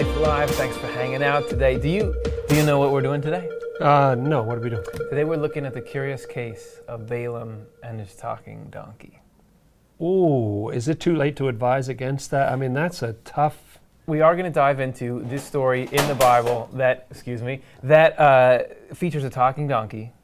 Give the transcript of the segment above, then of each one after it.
Life Live. Thanks for hanging out today. Do you do you know what we're doing today? Uh, no, what are we doing? Today we're looking at the curious case of Balaam and his talking donkey. Ooh, is it too late to advise against that? I mean, that's a tough. We are going to dive into this story in the Bible that, excuse me, that uh, features a talking donkey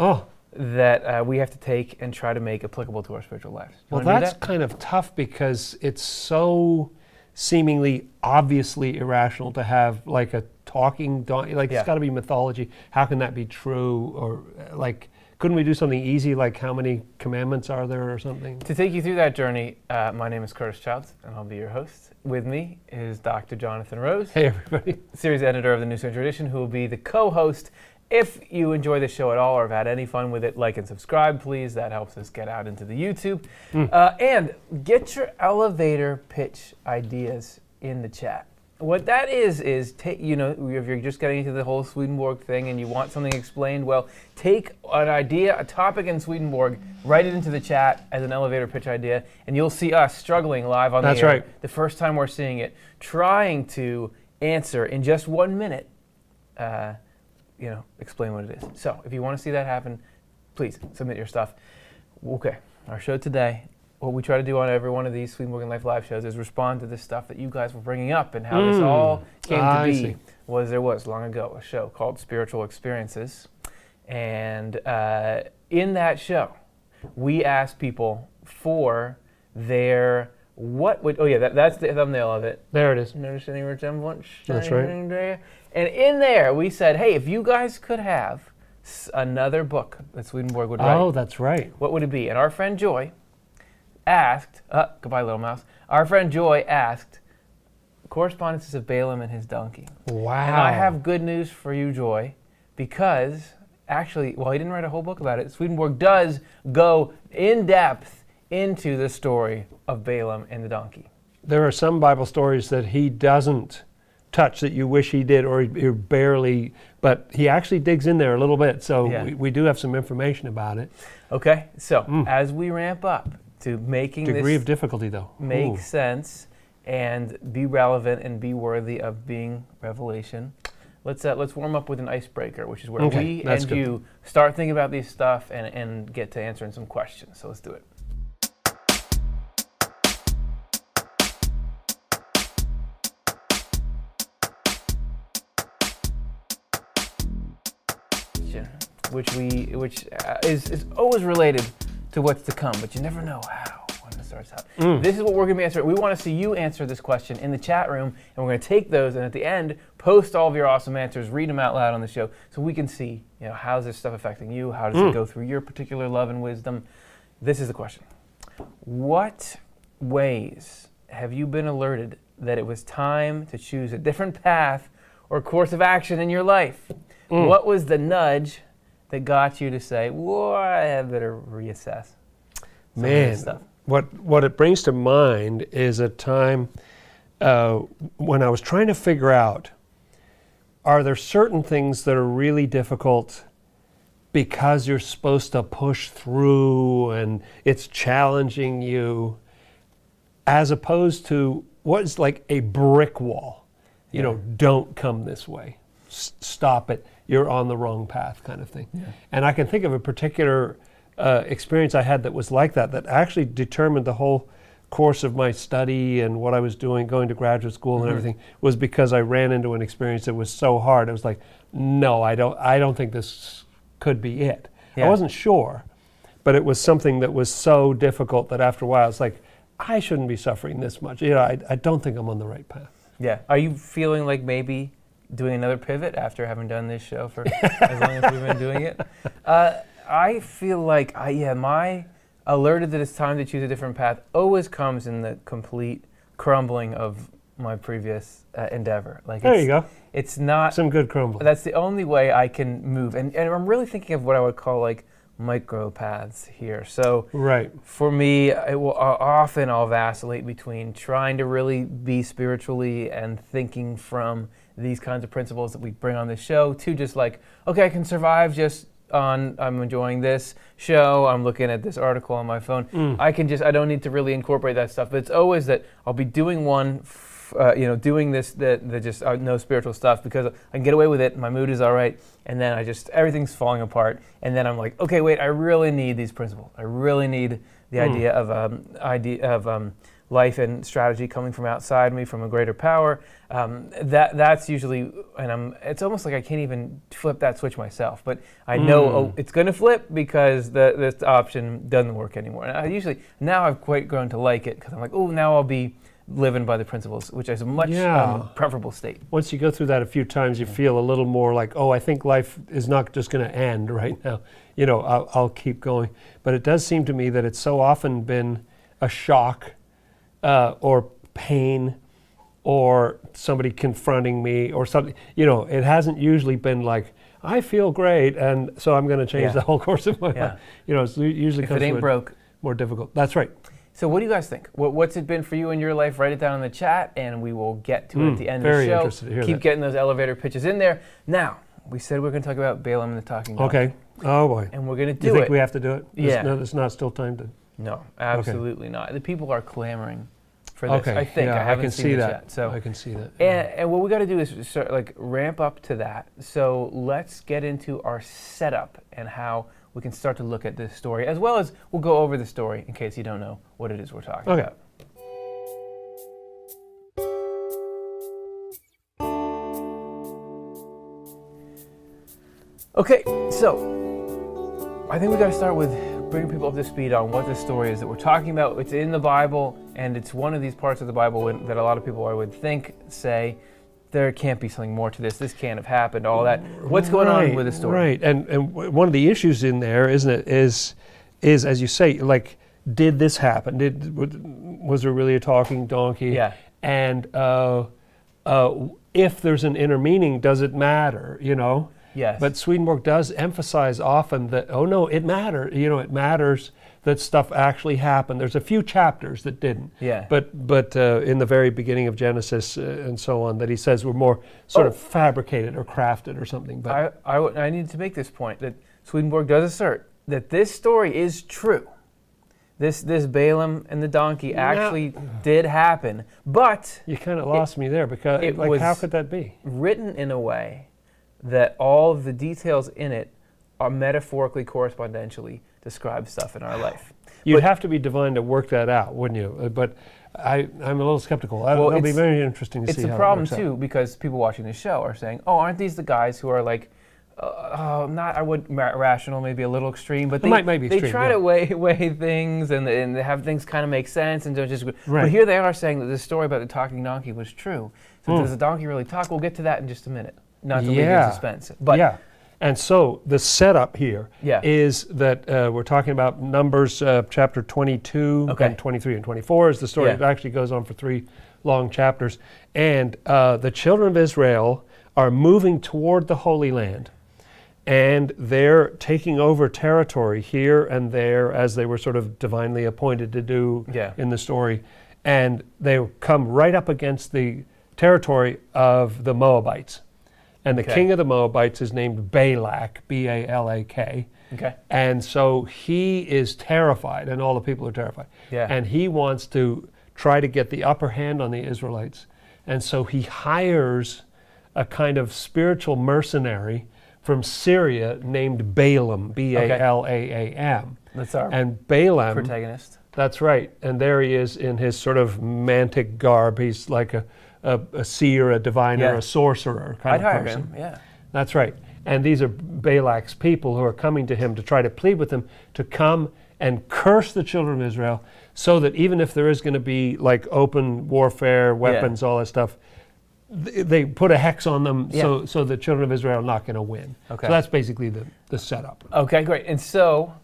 Oh, that uh, we have to take and try to make applicable to our spiritual lives. Well, that's that? kind of tough because it's so seemingly obviously irrational to have like a talking donkey. Like, Yeah. it's got to be mythology. How can that be true? Or, uh, like, couldn't we do something easy, like how many commandments are there or something? To take you through that journey, uh, my name is Curtis Childs, and I'll be your host. With me is Dr. Jonathan Rose. Hey, everybody. series editor of the New Century Edition, who will be the co-host. If you enjoy the show at all or have had any fun with it, like and subscribe, please. That helps us get out into the YouTube. Uh, and get your elevator pitch ideas in the chat. What that is is take you know if you're just getting into the whole Swedenborg thing and you want something explained, well, take an idea, a topic in Swedenborg, write it into the chat as an elevator pitch idea, and you'll see us struggling live on That's the air right. the first time we're seeing it, trying to answer in just one minute, uh, you know, explain what it is. So if you want to see that happen, please submit your stuff. Okay, our show today, what we try to do on every one of these Swedenborg and Life Live shows is respond to the stuff that you guys were bringing up and how this Mm. all came to be. Was there was long ago a show called Spiritual Experiences, and uh, in that show, we asked people for their what would oh yeah that, that's the thumbnail of it There it is. Notice any resemblance? That's right. And in there, we said, hey, if you guys could have another book that Swedenborg would write, Oh, that's right. what would it be? And our friend Joy asked, uh, goodbye, little mouse. Our friend Joy asked, correspondences of Balaam and his donkey. Wow. And I have good news for you, Joy, because actually, well, he didn't write a whole book about it. Swedenborg does go in depth into the story of Balaam and the donkey. there are some Bible stories that he doesn't touch that you wish he did, or he, barely, but he actually digs in there a little bit. So Yeah. we, we do have some information about it. Okay, so Mm. as we ramp up to making Degree of difficulty, though. make Ooh. sense and be relevant and be worthy of being revelation, let's uh, let's warm up with an icebreaker, which is where Okay, we and good. you start thinking about these stuff and, and get to answering some questions. So let's do it. Which we which uh, is, is always related to what's to come, but you never know how when it starts out. Mm. This is what we're going to be answering. We want to see you answer this question in the chat room, and we're going to take those and at the end post all of your awesome answers, read them out loud on the show, so we can see, you know, how's this stuff affecting you? How does it Mm. go through your particular love and wisdom? This is the question: What ways have you been alerted that it was time to choose a different path or course of action in your life? Mm. What was the nudge that got you to say, "Whoa, I better reassess"? some of this Man, stuff. what what it brings to mind is a time uh, when I was trying to figure out: Are there certain things that are really difficult because you're supposed to push through and it's challenging you, as opposed to what's like a brick wall? You know, don't come this way. S- stop it. You're on the wrong path, kind of thing. Yeah. And I can think of a particular uh, experience I had that was like that, that actually determined the whole course of my study and what I was doing, going to graduate school and Mhm. everything, was because I ran into an experience that was so hard. I was like, no, I don't, I don't think this could be it. Yeah. I wasn't sure, but it was something that was so difficult that after a while, it's like, I shouldn't be suffering this much. You know, I, I don't think I'm on the right path. Yeah. Are you feeling like maybe doing another pivot after having done this show for as long as we've been doing it? Uh, I feel like I yeah my alerted that it's time to choose a different path always comes in the complete crumbling of my previous uh, endeavor. Like There it's, you go. It's not. Some good crumbling. That's the only way I can move, and and I'm really thinking of what I would call like micro paths here. So Right. for me, it will uh, often I'll vacillate between trying to really be spiritually and thinking from these kinds of principles that we bring on this show to just like, okay, I can survive just on I'm enjoying this show, I'm looking at this article on my phone. Mm. I can just I don't need to really incorporate that stuff. But it's always that I'll be doing one f- uh, you know, doing this, that the just uh, no spiritual stuff because I can get away with it. My mood is all right, and then I just everything's falling apart. And then I'm like, okay, wait, I really need these principles. I really need the Hmm. idea of um, idea of um, life and strategy coming from outside me, from a greater power. Um, that that's usually, and I'm. It's almost like I can't even flip that switch myself. But I know Mm. oh, it's going to flip because the this option doesn't work anymore. And I usually now I've quite grown to like it because I'm like, oh, now I'll be living by the principles, which is a much Yeah. um, preferable state. Once you go through that a few times, you feel a little more like, oh, I think life is not just going to end right now. You know, I'll, I'll keep going. But it does seem to me that it's so often been a shock uh, or pain or somebody confronting me or something. You know, it hasn't usually been like, I feel great, and so I'm going to change Yeah. the whole course of my Yeah. life. You know, it's usually If comes it ain't broke. more difficult. That's right. So, what do you guys think? What, what's it been for you in your life? Write it down in the chat, and we will get to it Mm, at the end very of the show. interested to hear Keep that. getting those elevator pitches in there. Now, we said we are going to talk about Balaam and the talking dog. Okay. Oh boy. And we're going to Do it. do you think it. we have to do it? There's Yeah. No, there's not still time to. No, absolutely not. The people are clamoring for this. Okay. I think yeah, I haven't can seen see that. yet. So, I can see that. and, and what we got to do is sort like ramp up to that. So let's get into our setup and how we can start to look at this story, as well as we'll go over the story in case you don't know what it is we're talking Okay. about. Okay, so I think we got to start with bringing people up to speed on what the story is that we're talking about. It's in the Bible, and it's one of these parts of the Bible when- that a lot of people I would think say there can't be something more to this. This can't have happened. All that. What's going on with the story? Right, and and w- one of the issues in there, isn't it, is is as you say, like, did this happen? Did was there really a talking donkey? Yeah. And uh, uh, if there's an inner meaning, does it matter? You know. Yes. But Swedenborg does emphasize often that oh no, it matters. You know, it matters that stuff actually happened. There's a few chapters that didn't. Yeah. But but uh, in the very beginning of Genesis uh, and so on, that he says were more sort Oh. of fabricated or crafted or something. But I, I, w- I need to make this point that Swedenborg does assert that this story is true. This, this Balaam and the donkey actually did happen, but you kind of lost me there because it like how could that be? written in a way that all the details in it are metaphorically, correspondentially describe stuff in our life. You'd But- have to be divine to work that out, wouldn't you? Uh, But I, I'm a little skeptical. Well, it'll be very interesting to It's see It's a problem works out. too because people watching the show are saying, "Oh, aren't these the guys who are like, uh, uh, not I would ra- rational, maybe a little extreme, but they Might- maybe they extreme, try yeah. to weigh weigh things and and have things kind of make sense and don't just. But here they are saying that this story about the talking donkey was true. So Hmm. does the donkey really talk? We'll get to that in just a minute. Not to leave you Yeah. in suspense, but yeah. And so the setup here is Yeah. that uh, we're talking about Numbers uh, chapter 22 Okay. and 23 and 24 is the story. Yeah. It actually goes on for three long chapters. And uh, the children of Israel are moving toward the Holy Land. And they're taking over territory here and there as they were sort of divinely appointed to do Yeah. in the story. And they come right up against the territory of the Moabites. And the Okay. king of the Moabites is named Balak, B A L A K. okay, And so he is terrified, and all the people are terrified. Yeah. And he wants to try to get the upper hand on the Israelites. And so he hires a kind of spiritual mercenary from Syria named Balaam, B A L A A M. that's our And Balaam, protagonist. that's right. And there he is in his sort of mantic garb. He's like a, a, a seer, a diviner, Yeah. a sorcerer kind I'd of hire person. him. Yeah. That's right. And these are Balak's people who are coming to him to try to plead with him to come and curse the children of Israel so that even if there is going to be like open warfare, weapons, all that stuff, th- they put a hex on them so, so the children of Israel are not going to win. Okay. So that's basically the, the setup. Okay, great. And so,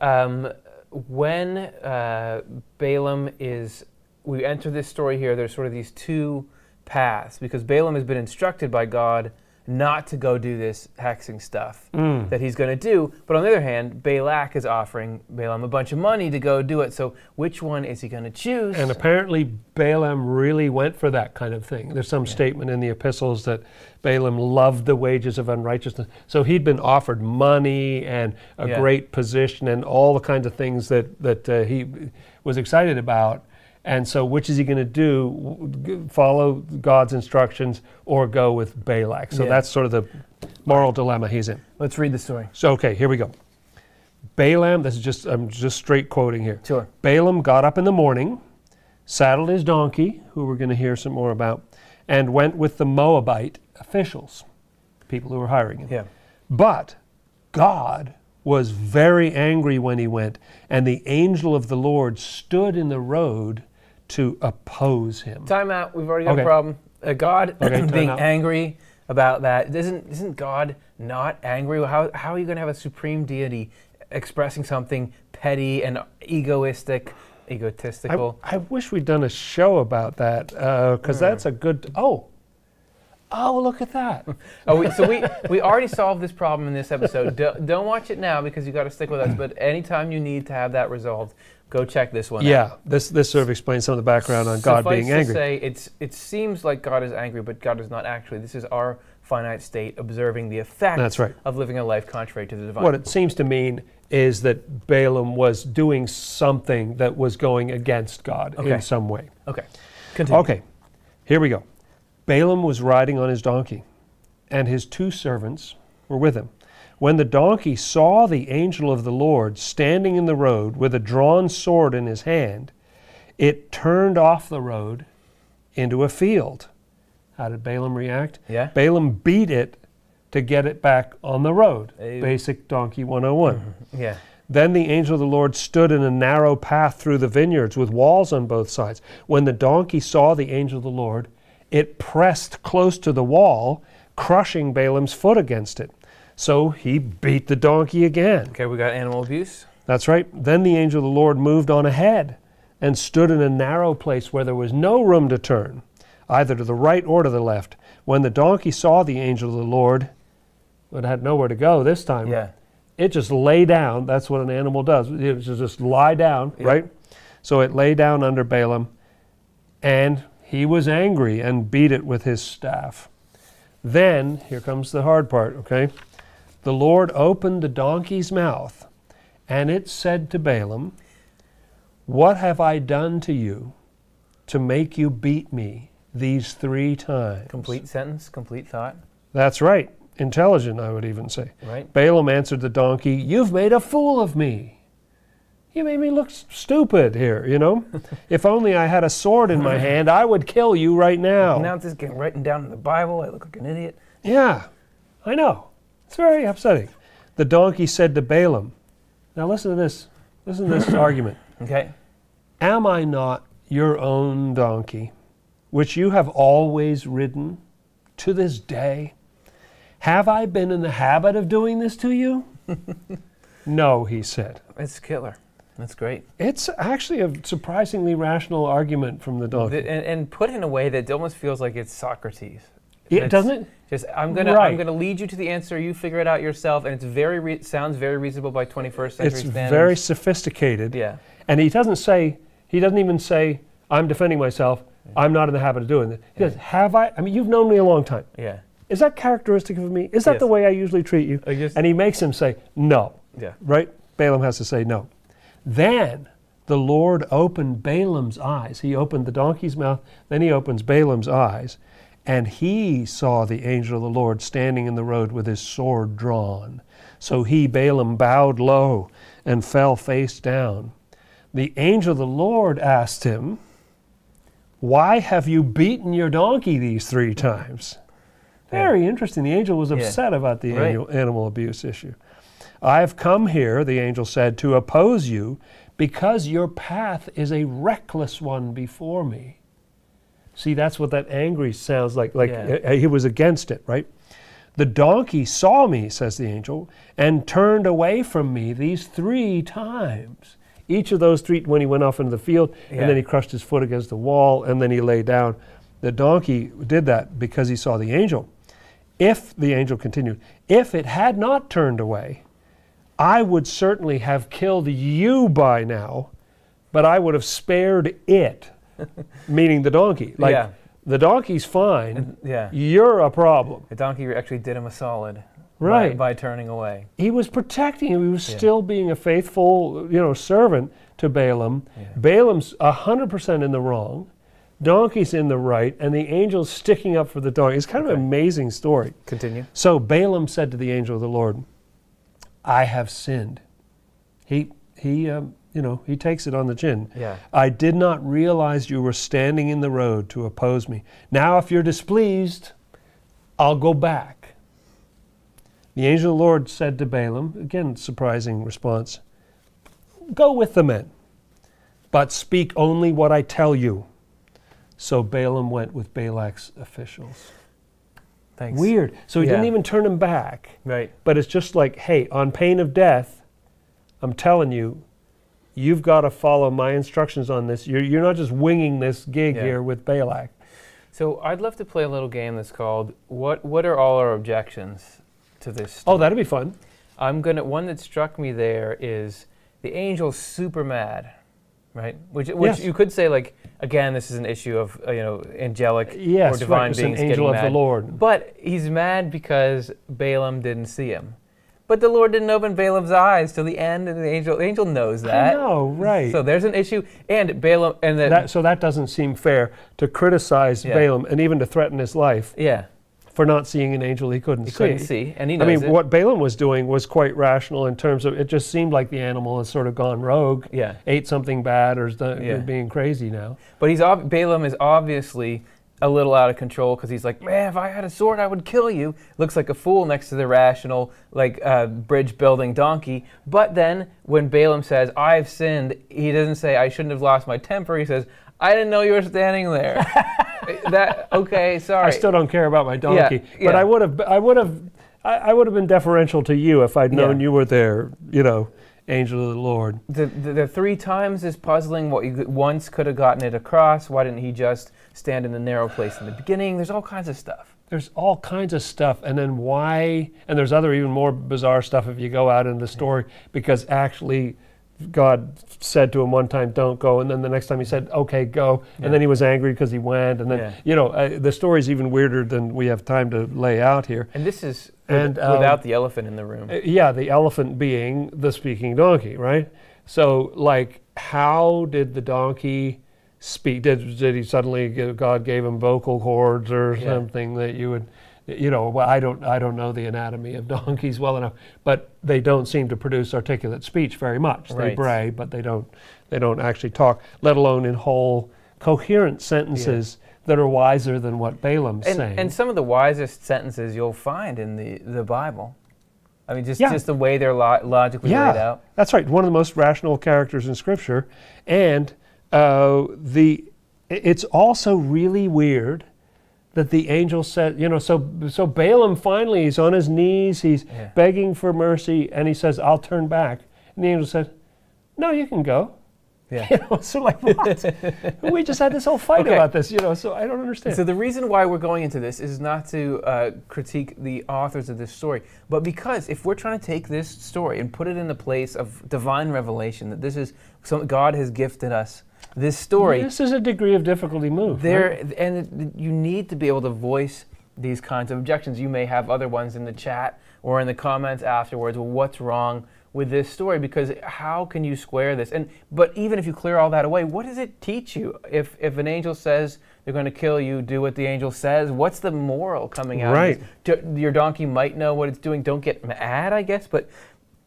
um, when uh, Balaam is, we enter this story here, there's sort of these two paths because Balaam has been instructed by God not to go do this hexing stuff Mm. that he's going to do. But on the other hand, Balak is offering Balaam a bunch of money to go do it. So, which one is he going to choose? And apparently, Balaam really went for that kind of thing. There's some statement in the epistles that Balaam loved the wages of unrighteousness. So he'd been offered money and a Yeah. great position and all the kinds of things that, that uh, he was excited about. And so, which is he going to do? Follow God's instructions or go with Balak? So Yeah. that's sort of the moral dilemma he's in. Let's read the story. So, okay, here we go. Balaam, this is just, I'm just straight quoting here. Sure. Balaam got up in the morning, saddled his donkey, who we're going to hear some more about, and went with the Moabite officials, people who were hiring him. Yeah. But God was very angry when he went, and the angel of the Lord stood in the road to oppose him. Time out. We've already got Okay. a problem. Uh, God Okay, being out. angry about that. Isn't isn't God not angry? How how are you going to have a supreme deity expressing something petty and egoistic, I, egotistical? I wish we'd done a show about that because that's a good. Oh, oh, look at that. oh, we, so we we already solved this problem in this episode. Do, don't watch it now because you got to stick with us. But anytime you need to have that resolved, go check this one. out. yeah, this this sort of explains some of the background on God Suffice being to angry. say, it's it seems like God is angry, but God is not actually. This is our finite state observing the effect That's right. of living a life contrary to the divine. What it seems to mean is that Balaam was doing something that was going against God Okay. in some way. okay, continue. Okay, here we go. Balaam was riding on his donkey, and his two servants were with him. When the donkey saw the angel of the Lord standing in the road with a drawn sword in his hand, it turned off the road into a field. How did Balaam react? Yeah. Balaam beat it to get it back on the road. Hey. Basic donkey 101. Mm-hmm. Yeah. Then the angel of the Lord stood in a narrow path through the vineyards with walls on both sides. When the donkey saw the angel of the Lord, it pressed close to the wall, crushing Balaam's foot against it. So he beat the donkey again. Okay, we got animal abuse. That's right. Then the angel of the Lord moved on ahead and stood in a narrow place where there was no room to turn, either to the right or to the left. When the donkey saw the angel of the Lord, it had nowhere to go this time Yeah. it just lay down. That's what an animal does. It just, just lie down, Yeah. right? So it lay down under Balaam, and he was angry and beat it with his staff. Then, here comes the hard part, okay? The Lord opened the donkey's mouth, and it said to Balaam, What have I done to you to make you beat me these three times? Complete sentence, complete thought. That's right. Intelligent, I would even say. Right. Balaam answered the donkey, You've made a fool of me. You made me look stupid here, you know? if only I had a sword in my hand, I would kill you right now. Now this is getting written down in the Bible. I look like an idiot. Yeah, I know. It's very upsetting. The donkey said to Balaam, Now listen to this. Listen to this argument. Okay. Am I not your own donkey, which you have always ridden to this day? Have I been in the habit of doing this to you? no, he said. It's killer. That's great. It's actually a surprisingly rational argument from the donkey. And, and put in a way that almost feels like it's Socrates. Yeah, It's doesn't it? Just I'm gonna Right. I'm gonna lead you to the answer. You figure it out yourself, and it's very re- sounds very reasonable by 21st century It's standards. It's very sophisticated. yeah. And he doesn't say, he doesn't even say, I'm defending myself. I'm not in the habit of doing this. He says, Have I? I mean, you've known me a long time. Yeah. Is that characteristic of me? Is that Yes. the way I usually treat you? And he makes him say, No. Yeah. Right? Balaam has to say no. Then the Lord opened Balaam's eyes. He opened the donkey's mouth, then he opens Balaam's eyes, and he saw the angel of the Lord standing in the road with his sword drawn. So he, Balaam, bowed low and fell face down. The angel of the Lord asked him, Why have you beaten your donkey these three times? Very interesting. The angel was Yeah. upset about the Right. animal abuse issue. I have come here, the angel said, to oppose you because your path is a reckless one before me. See, that's what that angry sounds like. Like Yeah. uh, he was against it, right? The donkey saw me, says the angel, and turned away from me these three times. Each of those three, when he went off into the field, Yeah. and then he crushed his foot against the wall, and then he lay down. The donkey did that because he saw the angel. If, the angel continued, if it had not turned away, I would certainly have killed you by now, but I would have spared it, meaning the donkey. Like, Yeah. the donkey's fine, Yeah. you're a problem. The donkey actually did him a solid. by- Right. by, turning away. he was protecting him. He was Yeah. still being a faithful, you know, servant to Balaam. Yeah. Balaam's hundred percent in the wrong. Donkey's in the right, and the angel's sticking up for the donkey. It's kind of an amazing story. Continue. So Balaam said to the angel of the Lord, "I have sinned." He he um, you know he takes it on the chin. Yeah. I did not realize you were standing in the road to oppose me. Now, if you're displeased, I'll go back. The angel of the Lord said to Balaam, again, surprising response Go with the men, but speak only what I tell you. So Balaam went with Balak's officials. Thanks. Weird. So he didn't even turn him back, Right. but it's just like, hey, on pain of death, I'm telling you, you've got to follow my instructions on this. You're, you're not just winging this gig Yeah. here with Balak. So I'd love to play a little game that's called "What What are all our objections to this?" Oh, that'd be fun. I'm gonna. One that struck me there is the angel's super mad, right? Which which Yes. you could say like again, this is an issue of uh, you know angelic Yes, or divine right, it's an angel of mad. the Lord. But he's mad because Balaam didn't see him. But the Lord didn't open Balaam's eyes till the end, and the angel the angel knows that. Know, right. So there's an issue, and Balaam and the that, so that doesn't seem fair to criticize Yeah. Balaam and even to threaten his life yeah for not seeing an angel he couldn't see. he see. couldn't see, and he knows I mean, it. what Balaam was doing was quite rational in terms of it just seemed like the animal has sort of gone rogue, Yeah, ate something bad, or is Yeah. being crazy now. but he's Balaam is obviously a little out of control because he's like, man, if I had a sword, I would kill you. Looks like a fool next to the rational, like uh, bridge building donkey. But then when Balaam says, "I've sinned," he doesn't say, "I shouldn't have lost my temper." He says, "I didn't know you were standing there." that okay? Sorry. I still don't care about my donkey, but yeah. I would have, I would have, I, I would have been deferential to you if I'd known Yeah. you were there. You know, angel of the Lord. The, the, the three times is puzzling. What you once could have gotten it across. Why didn't he just stand in the narrow place in the beginning? There's all kinds of stuff. There's all kinds of stuff, and then why? And there's other even more bizarre stuff if you go out into the story, because actually, God said to him one time, "Don't go," and then the next time he said, "Okay, go," Yeah. and then he was angry because he went, and then Yeah. you know uh, the story's even weirder than we have time to lay out here. And this is And, um, without the elephant in the room. Uh, yeah, the elephant being the speaking donkey, right? So, like, how did the donkey speak? Did, did he suddenly g- God gave him vocal cords or Yeah. something that you would, you know? Well, I don't, I don't know the anatomy of donkeys well enough, but they don't seem to produce articulate speech very much. They bray, but they don't, they don't actually talk, let alone in whole coherent sentences that are wiser than what Balaam's and, saying. and some of the wisest sentences you'll find in the, the Bible. I mean, just, Yeah. just the way they're lo- logically laid Yeah, out. that's right. One of the most rational characters in Scripture, and uh, the it's also really weird that the angel said, you know, so so Balaam finally he's on his knees, he's Yeah. begging for mercy, and he says, "I'll turn back," and the angel said, "No, you can go." Yeah. You know, so like what? we just had this whole fight Okay. about this, you know. So I don't understand. So the reason why we're going into this is not to uh, critique the authors of this story, but because if we're trying to take this story and put it in the place of divine revelation, that this is something God has gifted us, this story, this is a degree of difficulty move. there right? and you need to be able to voice these kinds of objections. You may have other ones in the chat or in the comments afterwards. Well, what's wrong with this story? Because how can you square this? And but even if you clear all that away, what does it teach you? If if an angel says they're going to kill you, do what the angel says. What's the moral coming out? Right. Of this? Do- Your donkey might know what it's doing. Don't get mad, I guess, but.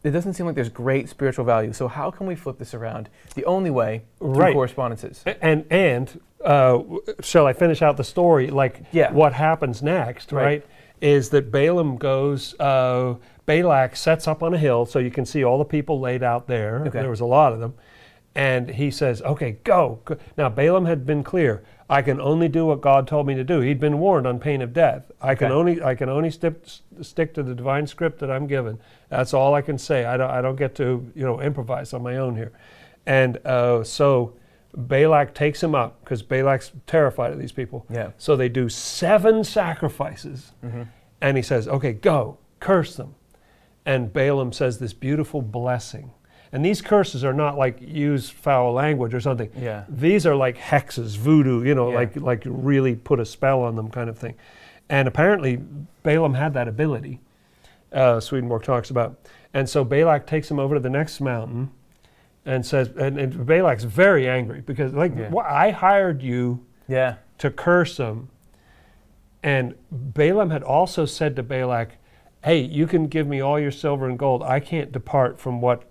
It doesn't seem like there's great spiritual value. So how can we flip this around? The only way through Right. correspondences. And and uh, shall I finish out the story? Like Yeah. what happens next, Right. right? Is that Balaam goes, uh, Balak sets up on a hill so you can see all the people laid out there. Okay. There was a lot of them. And he says, okay, go. go." Now, Balaam had been clear. I can only do what God told me to do. He'd been warned on pain of death. I can only, I can only stick, stick to the divine script that I'm given. That's all I can say. I don't, I don't get to, you know, improvise on my own here. And uh, so Balak takes him up because Balak's terrified of these people. Yeah. So they do seven sacrifices. Mm-hmm. And he says, okay, go, curse them. And Balaam says this beautiful blessing. And these curses are not like use foul language or something. Yeah. These are like hexes, voodoo, you know, Yeah. like like really put a spell on them kind of thing. And apparently Balaam had that ability. uh, Swedenborg talks about. And so Balak takes him over to the next mountain and says, and, and Balak's very angry because, like, Yeah. "Wha- I hired you Yeah. to curse him. And Balaam had also said to Balak, Hey, you can give me all your silver and gold. I can't depart from what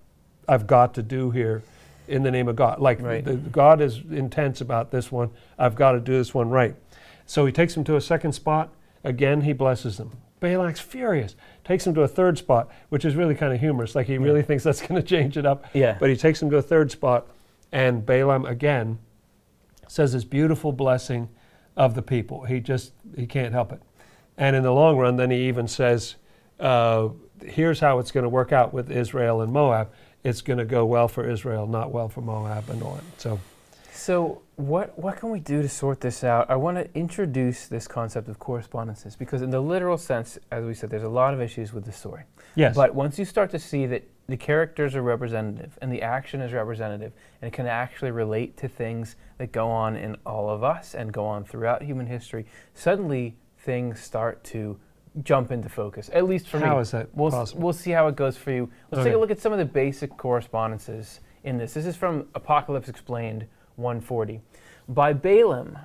I've got to do here in the name of God. Like, Right. the, God is intense about this one. I've got to do this one right. So he takes him to a second spot. Again, he blesses them. Balak's furious. Takes him to a third spot, which is really kind of humorous. Like, he really thinks that's going to change it up. Yeah. But he takes him to a third spot, and Balaam again says this beautiful blessing of the people. He just he can't help it. And in the long run, then he even says, uh, "Here's how it's going to work out with Israel and Moab. It's going to go well for Israel, not well for Moab, and on." So So what what can we do to sort this out? I want to introduce this concept of correspondences because in the literal sense, as we said, there's a lot of issues with the story. yes, But once you start to see that the characters are representative and the action is representative and it can actually relate to things that go on in all of us and go on throughout human history, suddenly things start to jump into focus. At least for me. how is that We'll, s- possible? we'll see how it goes for you. Let's take a look at some of the basic correspondences in this. This is from Apocalypse Explained 140. By Balaam.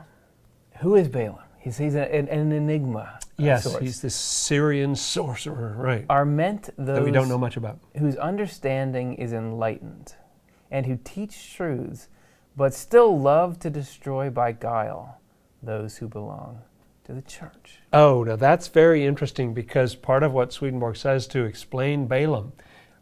Who is Balaam? He's, he's a- an, an enigma. yes, he's this Syrian sorcerer, right? Are meant those That we don't know much about. whose understanding is enlightened and who teach truths, but still love to destroy by guile those who belong to the church. Oh, now that's very interesting because part of what Swedenborg says to explain Balaam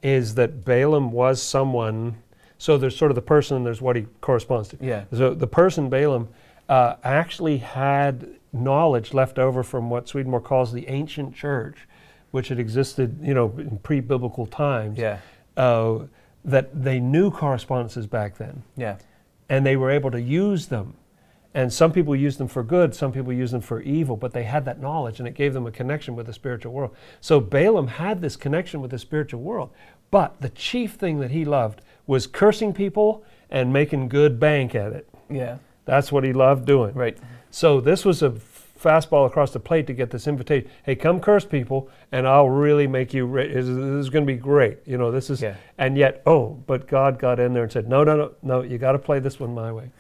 is that Balaam was someone. So there's sort of the person there's what he corresponds to. Yeah. So the person Balaam uh, actually had knowledge left over from what Swedenborg calls the ancient church, which had existed, you know, in pre-biblical times. Yeah. Uh, that they knew correspondences back then, Yeah. and they were able to use them. And some people use them for good, some people use them for evil, but they had that knowledge and it gave them a connection with the spiritual world. So Balaam had this connection with the spiritual world. But the chief thing that he loved was cursing people and making good bank at it. Yeah. That's what he loved doing. Right. So this was a fastball across the plate to get this invitation. Hey, come curse people, and I'll really make you. Ri- this is going to be great. You know, this is. Yeah. And yet, oh, but God got in there and said, no, no, no, no. You got to play this one my way.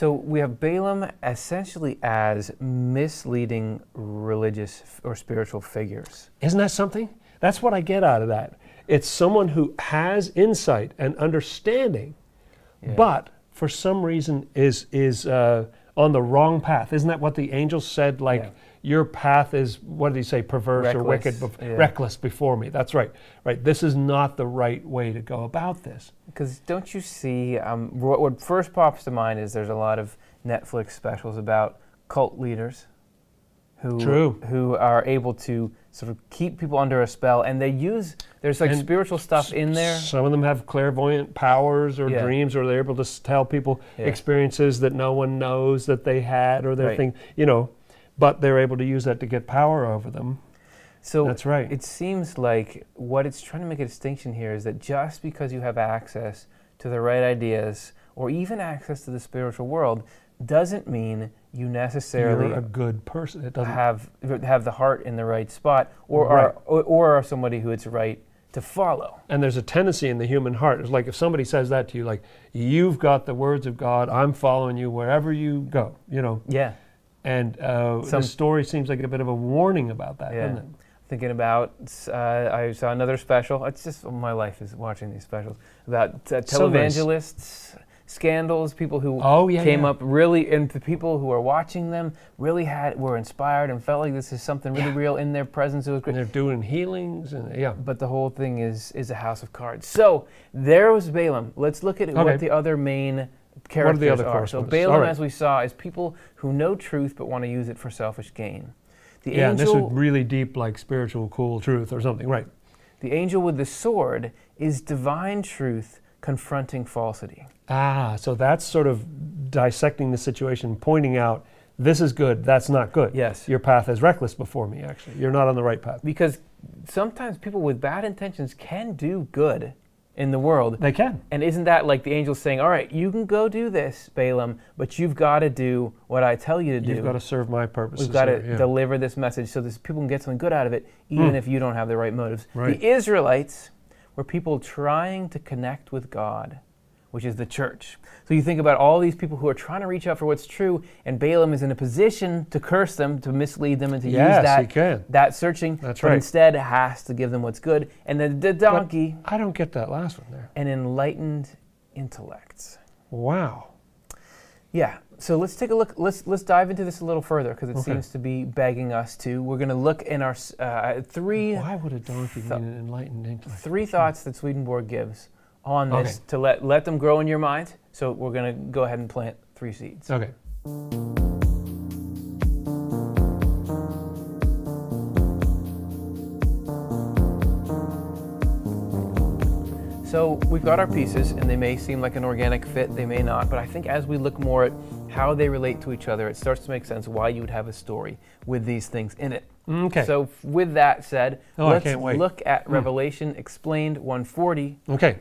So we have Balaam essentially as misleading religious or spiritual figures. Isn't that something? That's what I get out of that. It's someone who has insight and understanding, Yeah. but for some reason is is uh, on the wrong path. Isn't that what the angel said? Like Yeah. your path is what did he say? Perverse or wicked, bef- yeah. reckless before me. That's right. Right. This is not the right way to go about this. Because don't you see, um, what, what first pops to mind is there's a lot of Netflix specials about cult leaders who, True. who are able to sort of keep people under a spell and they use, there's like And spiritual stuff in there. Some of them have clairvoyant powers or Yeah. dreams, or they're able to s- tell people Yeah. experiences that no one knows that they had, or their Right. thing, you know. But they're able to use that to get power over them. So That's right. It seems like what it's trying to make a distinction here is that just because you have access to the right ideas or even access to the spiritual world doesn't mean you necessarily You're a good person. It doesn't. have have the heart in the right spot or Right. are or, or are somebody who it's right to follow. and there's a tendency in the human heart. It's like if somebody says that to you, like you've got the words of God. I'm following you wherever you go. You know. Yeah. And uh, Some- the story seems like a bit of a warning about that, Yeah. doesn't it? Thinking about, uh, I saw another special. It's just my life is watching these specials about uh, televangelists, scandals, people who Oh yeah. came yeah. up really, and the people who are watching them really had were inspired and felt like this is something really Yeah. real in their presence. It was great. And they're doing healings and yeah. But the whole thing is is a house of cards. So there was Balaam. Let's look at Okay. what the other main characters other are. So? Balaam, right. as we saw, is people who know truth but want to use it for selfish gain. The yeah, and this is really deep, like spiritual, cool truth or something, right? the angel with the sword, is divine truth confronting falsity. Ah, so that's sort of dissecting the situation, pointing out this is good, that's not good. Yes. Your path is reckless before me, actually. You're not on the right path. because sometimes people with bad intentions can do good in the world. They can. And isn't that like the angel saying, "All right, you can go do this, Balaam, but you've got to do what I tell you to do. You've got to serve my purposes. We've got to yeah. deliver this message so that people can get something good out of it, even Mm. if you don't have the right motives." Right. The Israelites were people trying to connect with God, which is the church. So you think about all these people who are trying to reach out for what's true, and Balaam is in a position to curse them, to mislead them, and to Yes, use that he can. that searching. That's but right. instead has to give them what's good, and the, the donkey, I don't get that last one there. an enlightened intellect. Wow. Yeah. So let's take a look. Let's let's dive into this a little further because it Okay. seems to be begging us to. We're going to look in our uh, three Why would a donkey Th- mean an enlightened intellect? three thoughts that Swedenborg gives on this Okay. to let let them grow in your mind. So we're going to go ahead and plant three seeds. Okay. So we've got our pieces, and they may seem like an organic fit, they may not. But I think as we look more at how they relate to each other, it starts to make sense why you would have a story with these things in it. Okay. So with that said, Oh, let's look at Mm. Revelation explained 140. okay.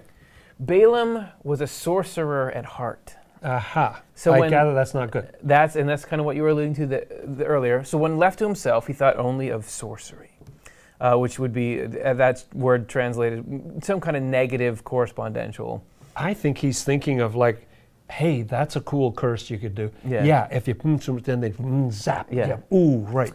Balaam was a sorcerer at heart. Aha. So I when- gather that's not good. That's and that's kind of what you were alluding to the, the earlier. So when left to himself, he thought only of sorcery, uh, which would be uh, that word translated some kind of negative correspondential. I think he's thinking of like, hey, that's a cool curse you could do. Yeah. Yeah. If you then they mm, zap. Yeah. Ooh, right.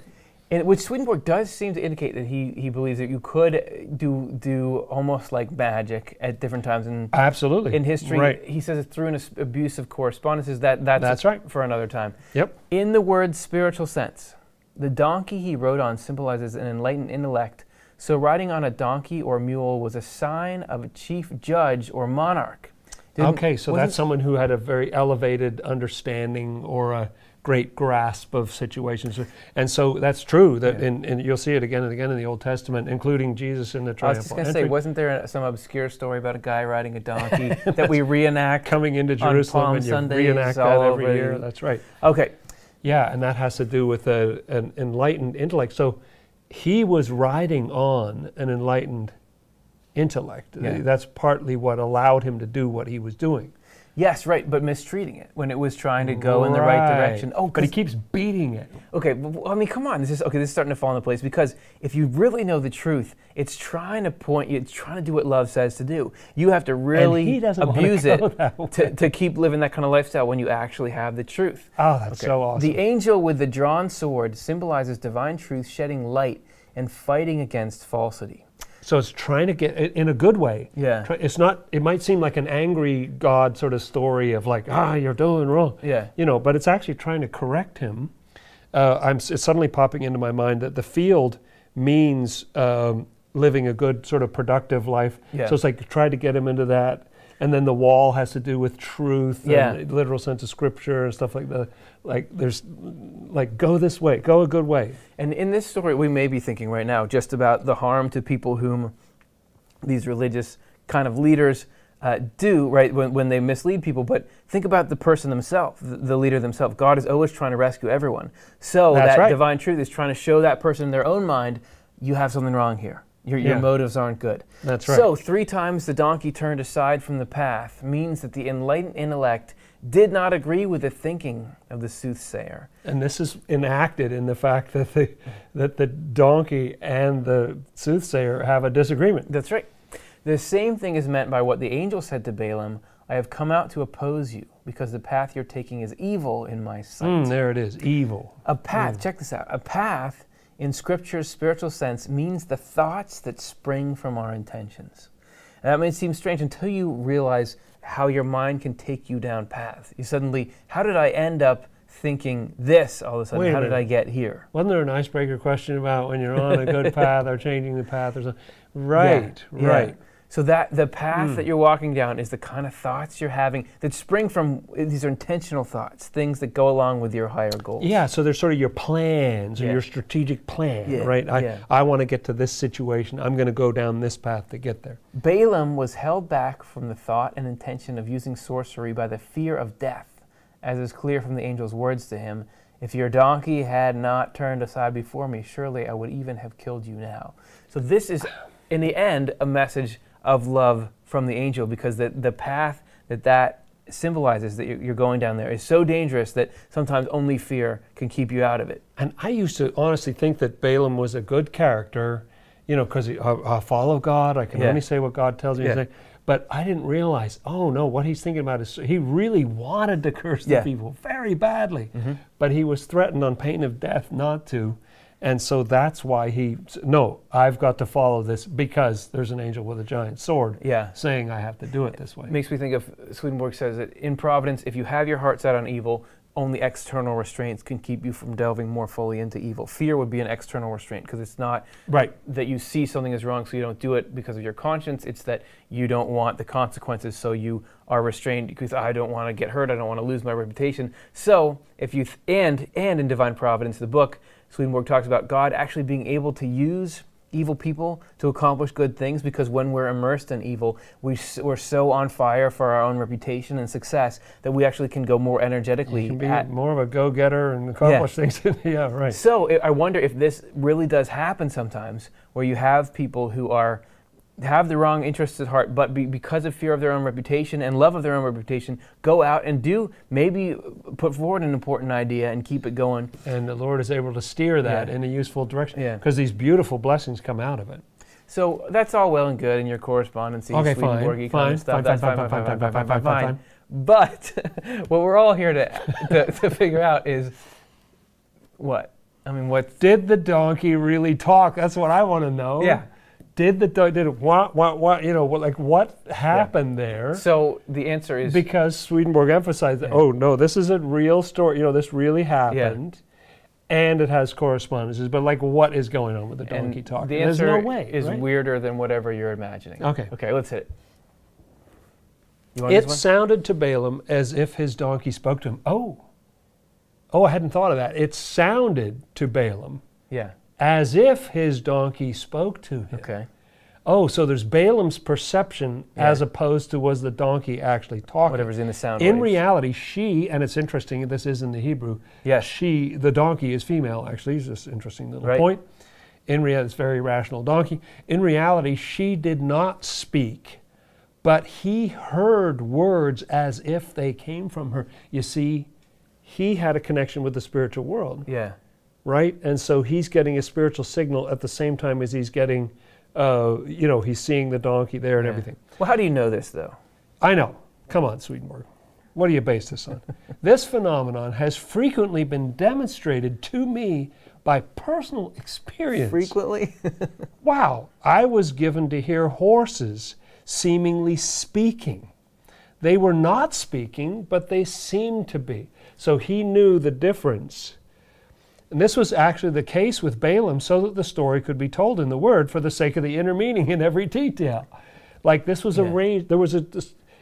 And which Swedenborg does seem to indicate that he, he believes that you could do do almost like magic at different times in Absolutely. in history. Right. He says it's through an abuse of correspondences. That that's, That's right. for another time. Yep. In the word spiritual sense, the donkey he rode on symbolizes an enlightened intellect. So riding on a donkey or mule was a sign of a chief judge or monarch. Didn't- Okay, so that's someone who had a very elevated understanding or a great grasp of situations. And so that's true that Yeah. in, and you'll see it again and again in the Old Testament, including Jesus in the triumphal I was just going to say, wasn't there some obscure story about a guy riding a donkey that we reenact? coming into on Jerusalem Palm and you Sundays reenact that every over year. That's right. Okay, Yeah, and that has to do with a, an enlightened intellect. So he was riding on an enlightened intellect. Yeah. That's partly what allowed him to do what he was doing. Yes, right, but mistreating it when it was trying to go in the right direction. Oh, but he keeps beating it. Okay, but, I mean, come on. This is okay. This is starting to fall into place because if you really know the truth, it's trying to point you. It's trying to do what love says to do. You have to really abuse it to, to keep living that kind of lifestyle when you actually have the truth. Oh, that's Okay. so awesome. The angel with the drawn sword symbolizes divine truth shedding light and fighting against falsity. So it's trying to get in a good way. Yeah. It's not. It might seem like an angry God sort of story of like, ah, you're doing wrong. Yeah. You know, but it's actually trying to correct him. Uh, I'm it's suddenly popping into my mind that the field means um, living a good sort of productive life. Yeah. So it's like try to get him into that. And then the wall has to do with truth Yeah. and the literal sense of scripture and stuff like that. Like there's like go this way, go a good way. And in this story, we may be thinking right now just about the harm to people whom these religious kind of leaders uh, do, right, when, when they mislead people. But think about the person themselves, the, the leader themselves. God is always trying to rescue everyone. So That's that right. divine truth is trying to show that person in their own mind, you have something wrong here. Your, your Yeah. motives aren't good. That's right. So, three times the donkey turned aside from the path means that the enlightened intellect did not agree with the thinking of the soothsayer. And this is enacted in the fact that the that the donkey and the soothsayer have a disagreement. That's right. The same thing is meant by what the angel said to Balaam I have come out to oppose you because the path you're taking is evil in my sight. Mm, there it is, evil. A path, check this out. A path in Scripture's spiritual sense means the thoughts that spring from our intentions. And that may seem strange until you realize how your mind can take you down paths. You suddenly, how did I end up thinking this all of a sudden? A how did. I get here? Wasn't there an icebreaker question about when you're on a good path or changing the path or something? Right, Yeah, yeah. So that the path Hmm. that you're walking down is the kind of thoughts you're having that spring from these are intentional thoughts, things that go along with your higher goals. Yeah, so they're sort of your plans or your strategic plan, Yeah, right? I, yeah. I want to get to this situation. I'm going to go down this path to get there. Balaam was held back from the thought and intention of using sorcery by the fear of death, as is clear from the angel's words to him If your donkey had not turned aside before me, surely I would even have killed you now. So, this is, in the end, a message of love from the angel because the, the path that that symbolizes that you're going down there is so dangerous that sometimes only fear can keep you out of it. And I used to honestly think that Balaam was a good character, you know, because I, I follow God. I can Yeah. only say what God tells me Yeah. to say. But I didn't realize, oh no, what he's thinking about is he really wanted to curse Yeah. the people very badly. Mm-hmm. But he was threatened on pain of death not to. And so that's why he, no, I've got to follow this because there's an angel with a giant sword Yeah. saying I have to do it this way. makes me think of Swedenborg says that in Providence, if you have your heart set on evil, only external restraints can keep you from delving more fully into evil. Fear would be an external restraint because it's not Right. that you see something is wrong so you don't do it because of your conscience. It's that you don't want the consequences so you are restrained because I don't want to get hurt. I don't want to lose my reputation. So if you th- and and in Divine Providence, the book Swedenborg talks about God actually being able to use evil people to accomplish good things because when we're immersed in evil, we s- we're so on fire for our own reputation and success that we actually can go more energetically You can be at more of a go-getter and accomplish things. yeah, right. so I I wonder if this really does happen sometimes, where you have people who are have the wrong interests at heart, but be, because of fear of their own reputation and love of their own reputation, go out and do maybe put forward an important idea and keep it going. And the Lord is able to steer that Yeah. in a useful direction Yeah. because these beautiful blessings come out of it. So that's all well and good in your correspondence, Okay, fine, fine, stuff. fine, That's fine, fine, fine, fine, fine, fine, fine, fine, fine. But what we're all here to, to to figure out is what I mean. What? Did the donkey really talk? That's what I want to know. Yeah. Did the do- did it what what what you know what, like what happened there? So the answer is Because Swedenborg emphasized that Yeah. oh no, this is a real story. You know, this really happened. And it has correspondences, but like, what is going on with the donkey and talk? The There's answer no way. is right? weirder than whatever you're imagining. Okay. Okay, let's hit it. It sounded to Balaam as if his donkey spoke to him. Oh, oh, I hadn't thought of that. It sounded to Balaam Yeah. As if his donkey spoke to him. Okay. Oh, so there's Balaam's perception Yeah. as opposed to was the donkey actually talking. Whatever's in the sound. In waves. reality, she, and it's interesting, this is in the Hebrew, Yes. she, the donkey is female, actually. Just an interesting little Right. point. In reality, it's a very rational donkey. In reality, she did not speak, but he heard words as if they came from her. You see, he had a connection with the spiritual world, Yeah. Right? And so he's getting a spiritual signal at the same time as he's getting, uh, you know, he's seeing the donkey there and Yeah. everything. Well, how do you know this though? I know. Come on, Swedenborg. What do you base this on? this phenomenon has frequently been demonstrated to me by personal experience. Frequently. Wow. I was given to hear horses seemingly speaking. They were not speaking, but they seemed to be. So he knew the difference. And this was actually the case with Balaam so that the story could be told in the word for the sake of the inner meaning in every detail. Like this was Yeah. arranged, there was a,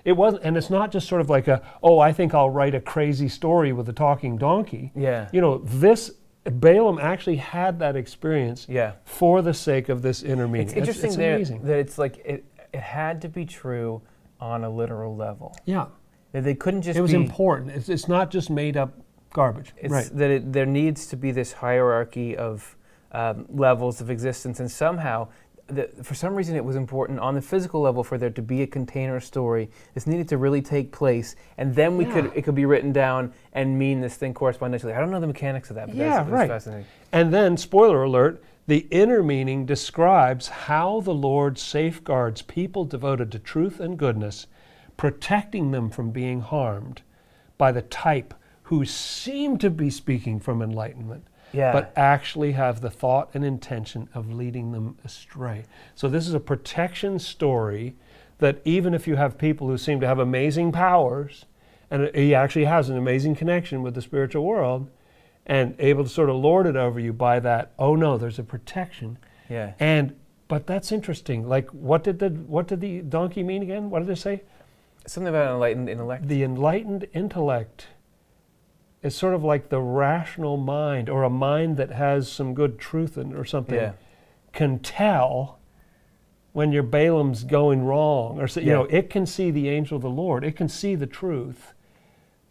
it wasn't, and it's not just sort of like a, oh, I think I'll write a crazy story with a talking donkey. yeah. You know, this, Balaam actually had that experience Yeah. for the sake of this inner meaning. It's interesting it's there amazing. that it's like it, it had to be true on a literal level. yeah, That they couldn't just it was important. It's, it's not just made up garbage. It's right. that it, there needs to be this hierarchy of um, levels of existence, and somehow, the, for some reason, it was important on the physical level for there to be a container story. This needed to really take place, and then we could it could be written down and mean this thing correspondentially. I don't know the mechanics of that, but Yeah, that's, that's right. fascinating. And then, spoiler alert, the inner meaning describes how the Lord safeguards people devoted to truth and goodness, protecting them from being harmed by the type who seem to be speaking from enlightenment. Yeah. but actually have the thought and intention of leading them astray. So, this is a protection story that even if you have people who seem to have amazing powers, and he actually has an amazing connection with the spiritual world, and able to sort of lord it over you by that, oh no, there's a protection. Yeah. And but that's interesting. Like what did the what did the donkey mean again? What did it say? Something about enlightened intellect. The enlightened intellect is sort of like the rational mind or a mind that has some good truth in it or something Yeah. can tell when your Balaam's going wrong or so, you Yeah. know it can see the angel of the Lord it can see the truth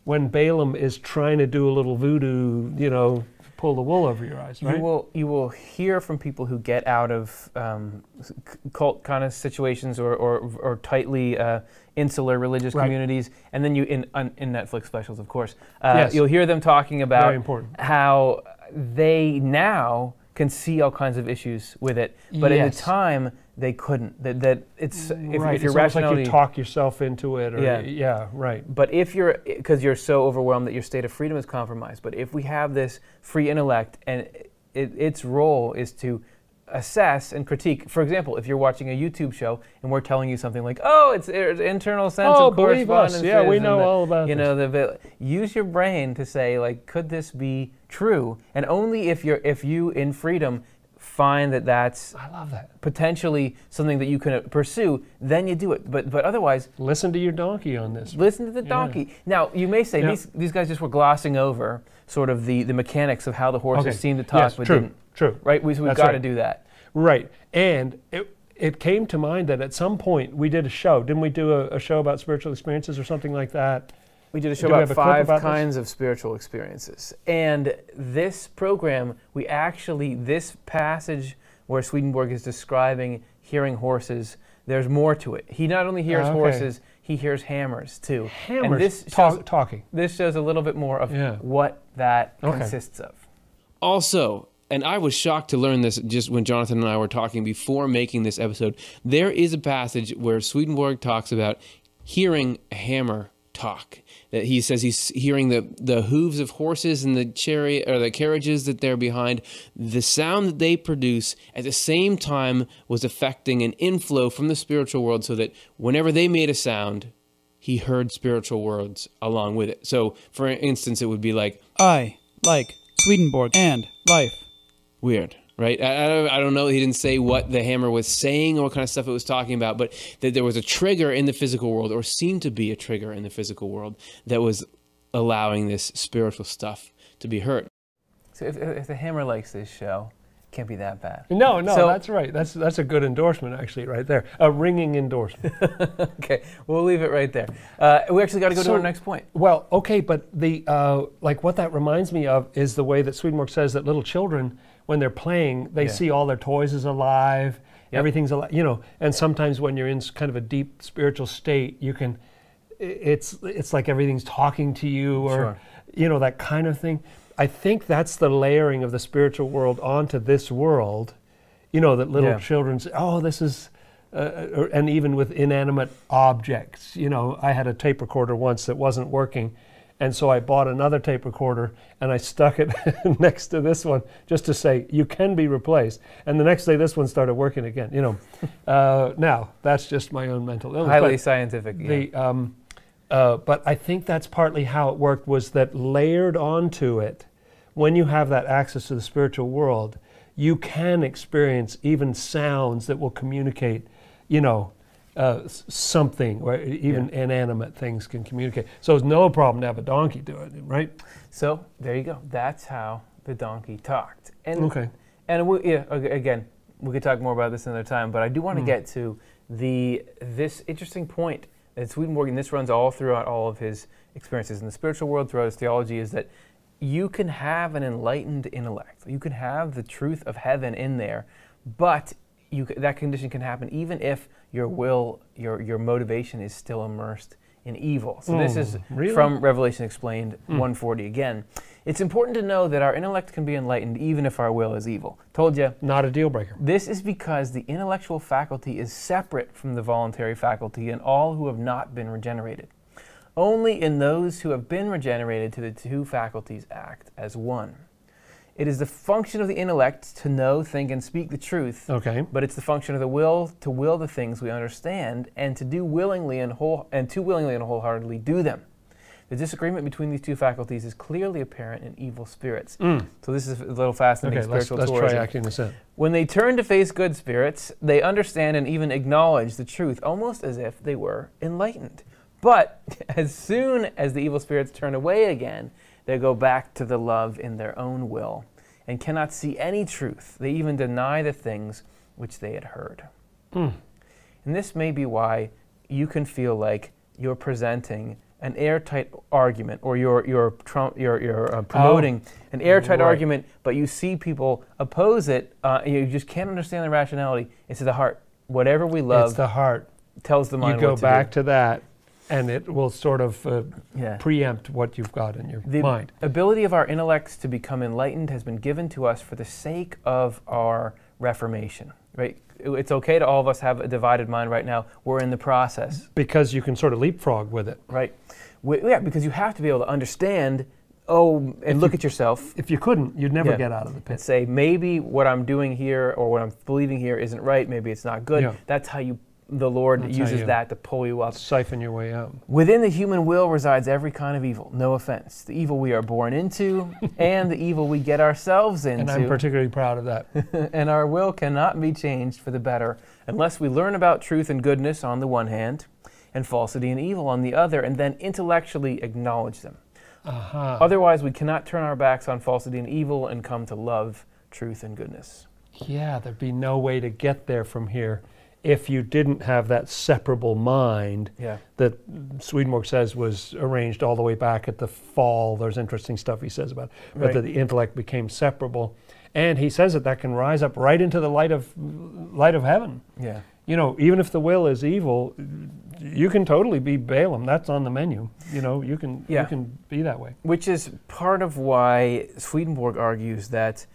when Balaam is trying to do a little voodoo you know pull the wool over your eyes, right? You will you will hear from people who get out of um, cult kind of situations or or, or tightly uh, insular religious Right. communities, and then you in on, in Netflix specials, of course. Uh, Yes. You'll hear them talking about how they now can see all kinds of issues with it, but at the time they couldn't. That that it's if, right. if your it's like you talk yourself into it. Or, Yeah. yeah, right. But if you're, because you're so overwhelmed that your state of freedom is compromised, but if we have this free intellect and it, its role is to assess and critique, for example, if you're watching a YouTube show and we're telling you something like, oh, it's, it's internal sense Oh, of believe us. correspondence. Yeah, we know the- all about You know, the, the- use your brain to say, like, could this be true? And only if you're, if you in freedom find that that's I love that. potentially something that you can uh, pursue, then you do it. But, but otherwise, Listen to your donkey on this. Listen to the Yeah. donkey. Now, you may say Yeah. these, these guys just were glossing over sort of the, the mechanics of how the horses Okay. seem to talk, yes, but true, didn't. true. Right? We, so we've got to do that. Right. And it, it came to mind that at some point we did a show. Didn't we do a, a show about spiritual experiences or something like that? We did a show Do about a five about this? kinds of spiritual experiences. And this program, we actually, this passage where Swedenborg is describing hearing horses, there's more to it. He not only hears Ah, okay. horses, he hears hammers too. Hammers. And this talk- shows, talking. this shows a little bit more of Yeah. what that Okay. consists of. Also, and I was shocked to learn this just when Jonathan and I were talking before making this episode. There is a passage where Swedenborg talks about hearing a hammer talk. That he says he's hearing the, the hooves of horses and the chariot or the carriages that they're behind. The sound that they produce at the same time was affecting an inflow from the spiritual world, so that whenever they made a sound, he heard spiritual words along with it. So, for instance, it would be like I like Swedenborg and life. Weird, right? I, I, don't, know. He didn't say what the hammer was saying or what kind of stuff it was talking about, but that there was a trigger in the physical world, or seemed to be a trigger in the physical world, that was allowing this spiritual stuff to be heard. So if, if the hammer likes this show, it can't be that bad. No, no, So- that's right. That's that's a good endorsement, actually, right there. A ringing endorsement. Okay, we'll leave it right there. Uh, we actually got to go to our next point. well, okay, but the uh, like what that reminds me of is the way that Swedenborg says that little children, when they're playing, they Yeah. see all their toys as alive. Yep. Everything's alive, you know. And sometimes when you're in kind of a deep spiritual state, you can, it's it's like everything's talking to you, or Sure. you know that kind of thing. I think that's the layering of the spiritual world onto this world. You know that little Yeah. children say, "Oh, this is," uh, or, and even with inanimate objects. You know, I had a tape recorder once that wasn't working, and so I bought another tape recorder and I stuck it next to this one just to say you can be replaced. And the next day, this one started working again. You know, uh, now that's just my own mental illness. Highly but- scientific. yeah. um, uh, but I think that's partly how it worked was that layered onto it, when you have that access to the spiritual world, you can experience even sounds that will communicate, you know, uh, something, or even inanimate things can communicate. So it's no problem to have a donkey do it, right? So there you go. That's how the donkey talked. And Okay. and we, yeah, again, we could talk more about this another time. But I do want to get to the this interesting point that Swedenborg, and this runs all throughout all of his experiences in the spiritual world, throughout his theology, is that you can have an enlightened intellect. You can have the truth of heaven in there, but you, that condition can happen even if your will, your your motivation is still immersed in evil. So this is Mm, really? from Revelation Explained 140 again. It's important to know that our intellect can be enlightened even if our will is evil. Told you. Not a deal breaker. This is because the intellectual faculty is separate from the voluntary faculty in all who have not been regenerated. Only in those who have been regenerated do the two faculties act as one. It is the function of the intellect to know, think, and speak the truth, Okay. but it's the function of the will to will the things we understand and to do willingly and whole and to willingly and wholeheartedly do them. The disagreement between these two faculties is clearly apparent in evil spirits. Mm. So this is a little fascinating Okay, let's, spiritual let's try acting this out. When they turn to face good spirits, they understand and even acknowledge the truth, almost as if they were enlightened. But as soon as the evil spirits turn away again, they go back to the love in their own will and cannot see any truth. They even deny the things which they had heard. Hmm. And this may be why you can feel like you're presenting an airtight argument, or you're you're trum- you're, you're uh, promoting an airtight right. argument, but you see people oppose it, uh, you just can't understand the rationality. It's the heart. Whatever we love it's the heart. tells the mind You go to back to that, and it will sort of uh, yeah. preempt what you've got in your The mind. ability of our intellects to become enlightened has been given to us for the sake of our reformation. Right? It's okay to all of us have a divided mind right now. We're in the process. Because you can sort of leapfrog with it. Right? We, yeah, because you have to be able to understand. Oh, and look at yourself If you couldn't, you'd never Yeah. get out of the and pit. say maybe what I'm doing here or what I'm believing here isn't right. Maybe it's not good. Yeah. That's how you. The Lord That's uses that to pull you up. Siphon your way out. Within the human will resides every kind of evil. No offense. The evil we are born into, and the evil we get ourselves into. And I'm particularly proud of that. and our will cannot be changed for the better unless we learn about truth and goodness on the one hand, and falsity and evil on the other, and then intellectually acknowledge them. Aha. Otherwise, we cannot turn our backs on falsity and evil and come to love truth and goodness. Yeah, there'd be no way to get there from here if you didn't have that separable mind Yeah. that Swedenborg says was arranged all the way back at the fall. There's interesting stuff he says about it, but Right. that the intellect became separable. And he says that that can rise up right into the light of light of heaven. Yeah. You know, even if the will is evil, you can totally be Balaam. That's on the menu. You know, you can Yeah. you can be that way. Which is part of why Swedenborg argues that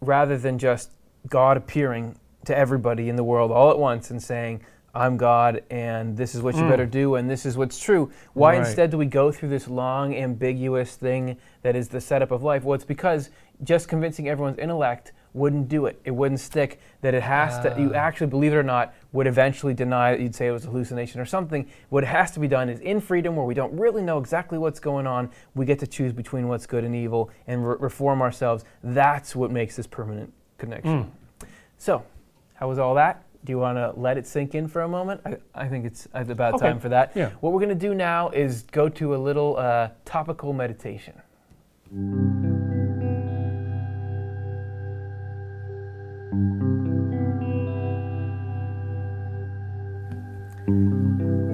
rather than just God appearing to everybody in the world all at once and saying, I'm God and this is what you Mm. better do and this is what's true, why Right. instead do we go through this long, ambiguous thing that is the setup of life? Well, it's because just convincing everyone's intellect wouldn't do it. It wouldn't stick. That it has to, you Ah. actually, believe it or not, would eventually deny it. You'd say it was a hallucination or something. What has to be done is in freedom, where we don't really know exactly what's going on, we get to choose between what's good and evil and re- reform ourselves. That's what makes this permanent connection. Mm. So, how was all that? Do you want to let it sink in for a moment? I, I think it's about Okay. time for that. Yeah. What we're going to do now is go to a little uh, topical meditation.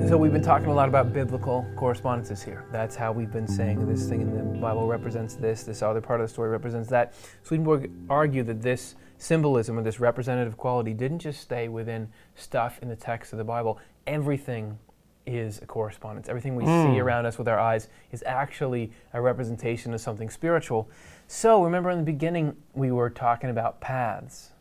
So we've been talking a lot about biblical correspondences here. That's how we've been saying this thing in the Bible represents this, this other part of the story represents that. Swedenborg argued that this symbolism or this representative quality didn't just stay within stuff in the text of the Bible. Everything is a correspondence. Everything we see Mm. around us with our eyes is actually a representation of something spiritual. So remember in the beginning we were talking about paths.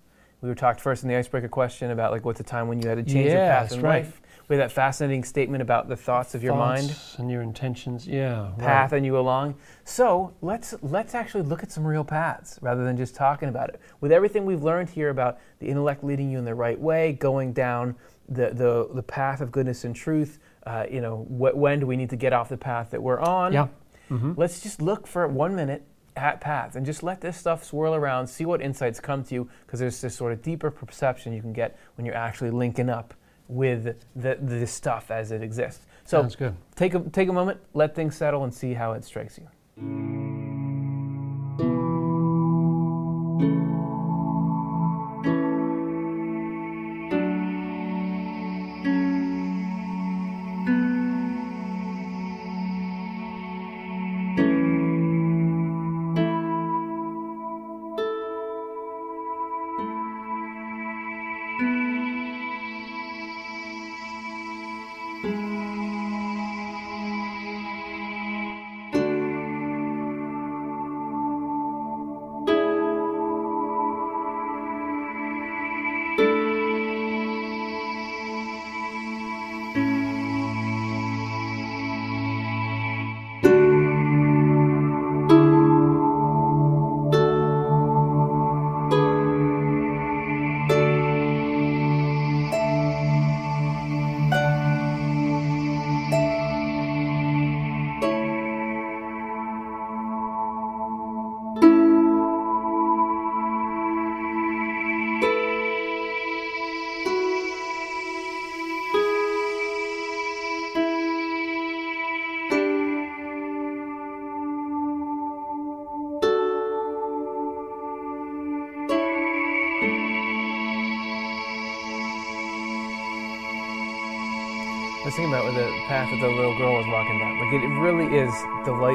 We were talked first in the icebreaker question about like what's the time when you had to change your Yeah, path that's in right. life. We had that fascinating statement about the thoughts of your mind and your intentions. Yeah. path right. and you along. So let's let's actually look at some real paths rather than just talking about it. With everything we've learned here about the intellect leading you in the right way, going down the the, the path of goodness and truth. Uh, you know, wh- when do we need to get off the path that we're on? Yeah. hmm Let's just look for one minute at paths and just let this stuff swirl around, see what insights come to you, because there's this sort of deeper perception you can get when you're actually linking up with the, the stuff as it exists. So Sounds good. take a, take a moment, let things settle, and see how it strikes you.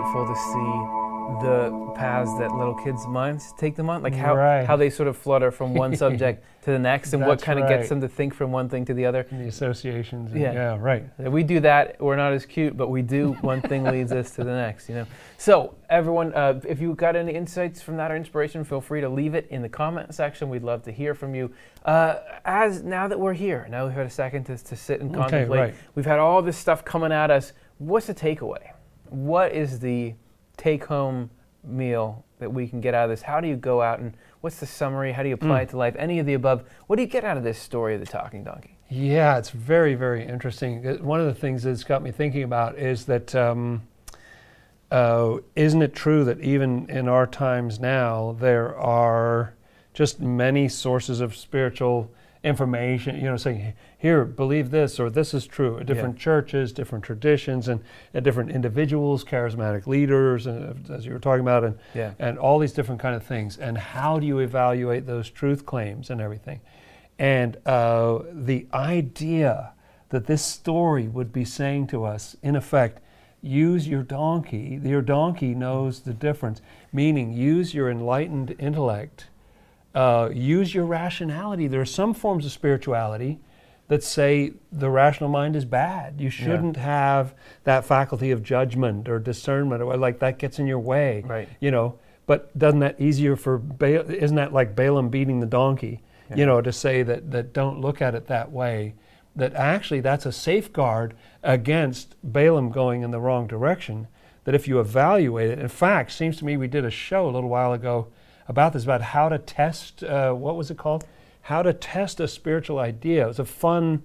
Delightful to see the paths that little kids' minds take them on, like how Right. how they sort of flutter from one subject to the next, and what That's kind of right. gets them to think from one thing to the other. And the associations. Yeah. yeah, right. We do that, we're not as cute, but we do one thing leads us to the next, you know. So, everyone, uh, if you got any insights from that or inspiration, feel free to leave it in the comment section. We'd love to hear from you. Uh, as now that we're here, now we've had a second to, to sit and Okay, contemplate. right. We've had all this stuff coming at us. What's the takeaway? What is the take-home meal that we can get out of this? How do you go out and what's the summary? How do you apply Mm. it to life? Any of the above? What do you get out of this story of the talking donkey? Yeah, it's very, very interesting. Uh, One of the things that's got me thinking about is that um, uh, isn't it true that even in our times now, there are just many sources of spiritual information, you know, saying, here, believe this, or this is true. Different churches, different traditions, and, and different individuals, charismatic leaders, and, uh, as you were talking about, and, Yeah. and all these different kind of things. And how do you evaluate those truth claims and everything? And uh, the idea that this story would be saying to us, in effect, use your donkey. Your donkey knows the difference, meaning use your enlightened intellect, uh, use your rationality. There are some forms of spirituality that say the rational mind is bad. You shouldn't have that faculty of judgment or discernment, or like that gets in your way. Right. You know, but doesn't that easier for ba- isn't that like Balaam beating the donkey? Yeah. You know, to say that that don't look at it that way. That actually that's a safeguard against Balaam going in the wrong direction. That if you evaluate it, in fact, seems to me we did a show a little while ago about this about how to test. Uh, what was it called? How to test a spiritual idea. It was a fun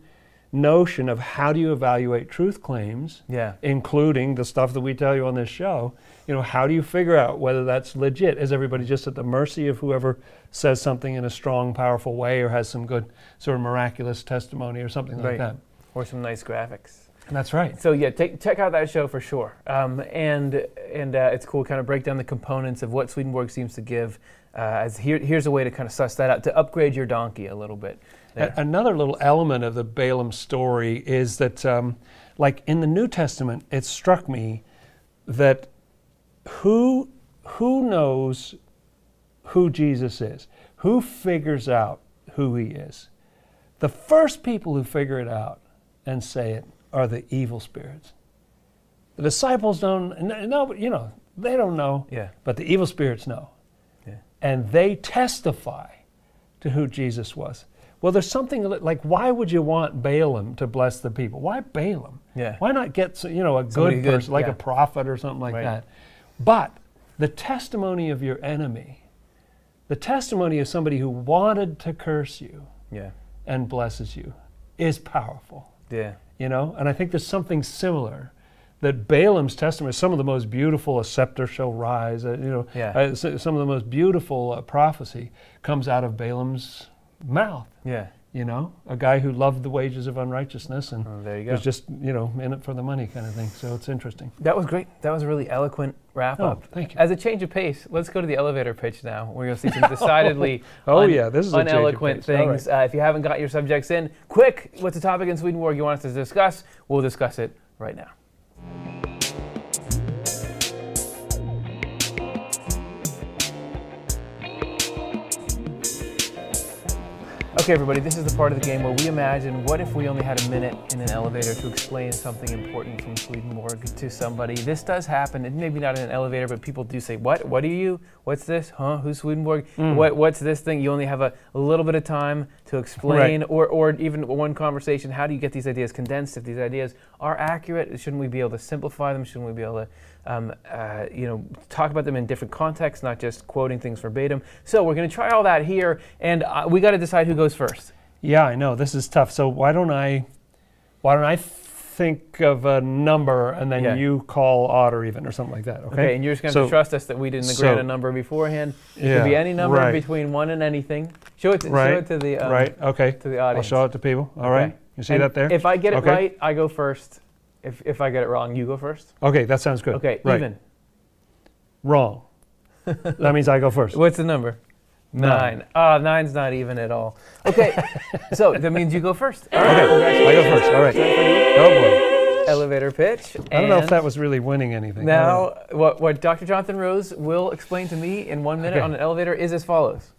notion of how do you evaluate truth claims Yeah. including the stuff that we tell you on this show. You know, how do you figure out whether that's legit? Is everybody just at the mercy of whoever says something in a strong, powerful way or has some good sort of miraculous testimony or something Right. like that? Or some nice graphics. That's right. So yeah, take, check out that show for sure. Um, and and uh, it's cool, kind of break down the components of what Swedenborg seems to give. Uh, as here, here's a way to kind of suss that out to upgrade your donkey a little bit. there. Another little element of the Balaam story is that, um, like in the New Testament, it struck me that who who knows who Jesus is, who figures out who he is. The first people who figure it out and say it are the evil spirits. The disciples don't. No, you know they don't know. Yeah. But the evil spirits know Yeah. and they testify to who Jesus was. Well, there's something like why would you want Balaam to bless the people? Why Balaam? Yeah. Why not get you know a Somebody good good, person like yeah. a prophet or something like Right. that? But the testimony of your enemy, the testimony of somebody who wanted to curse you Yeah. and blesses you, is powerful Yeah. You know and i think there's something similar that balaam's testimony some of the most beautiful a scepter shall rise uh, you know Yeah. uh, some of the most beautiful uh, prophecy comes out of balaam's mouth Yeah. You know a guy who loved the wages of unrighteousness and Oh, there you go. was just you know in it for the money kind of thing so it's interesting That was great. That was a really eloquent wrap Oh, up. thank you. As a change of pace, let's go to the elevator pitch now. We're going to see some decidedly Oh, un- yeah, this is uneloquent things. Uh, if you haven't got your subjects in, quick, what's the topic in Swedenborg you want us to discuss? We'll discuss it right now. Okay, everybody, this is the part of the game where we imagine what if we only had a minute in an elevator to explain something important from Swedenborg to somebody. This does happen, and maybe not in an elevator, but people do say, What? What are you? What's this? Huh? Who's Swedenborg? Hmm. What, what's this thing? You only have a, a little bit of time to explain, or, or even one conversation. How do you get these ideas condensed? If these ideas are accurate, shouldn't we be able to simplify them? Shouldn't we be able to um, uh, you know, talk about them in different contexts, not just quoting things verbatim. So we're going to try all that here, and uh, we got to decide who goes first. yeah i know this is tough so why don't i why don't i think of a number and then Yeah. you call odd or even or something like that okay, Okay, and you're just going to So- trust us that we didn't agree on a number beforehand. It Yeah, could be any number right. between one and anything. Show it to, show Right, it to the um, right okay to the audience. I'll show it to people. All right. Okay. You see And that there? If I get it Okay. right, I go first. If if I get it wrong, you go first. okay, that sounds good. Okay, Right. even. Wrong. that means I go first. What's the number? Nine. Ah, nine's not even at all. Okay, so that means you go first. All right, I go first. All right. Oh boy elevator pitch. I don't know if that was really winning anything. I don't know. Now, what, what Dr. Jonathan Rose will explain to me in one minute Okay. on an elevator is as follows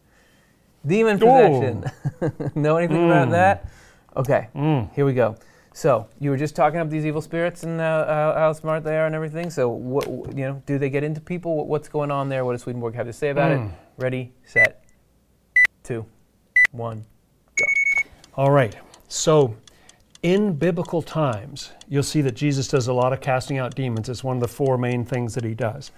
Demon possession. know anything about Mm. that? Okay, Mm. here we go. So, you were just talking about these evil spirits and uh, how, how smart they are and everything. So, what, you know, do they get into people? What- What's going on there? What does Swedenborg have to say about it? Mm. Ready, set, two, one. Go. All right. So, in biblical times, you'll see that Jesus does a lot of casting out demons. It's one of the four main things that he does.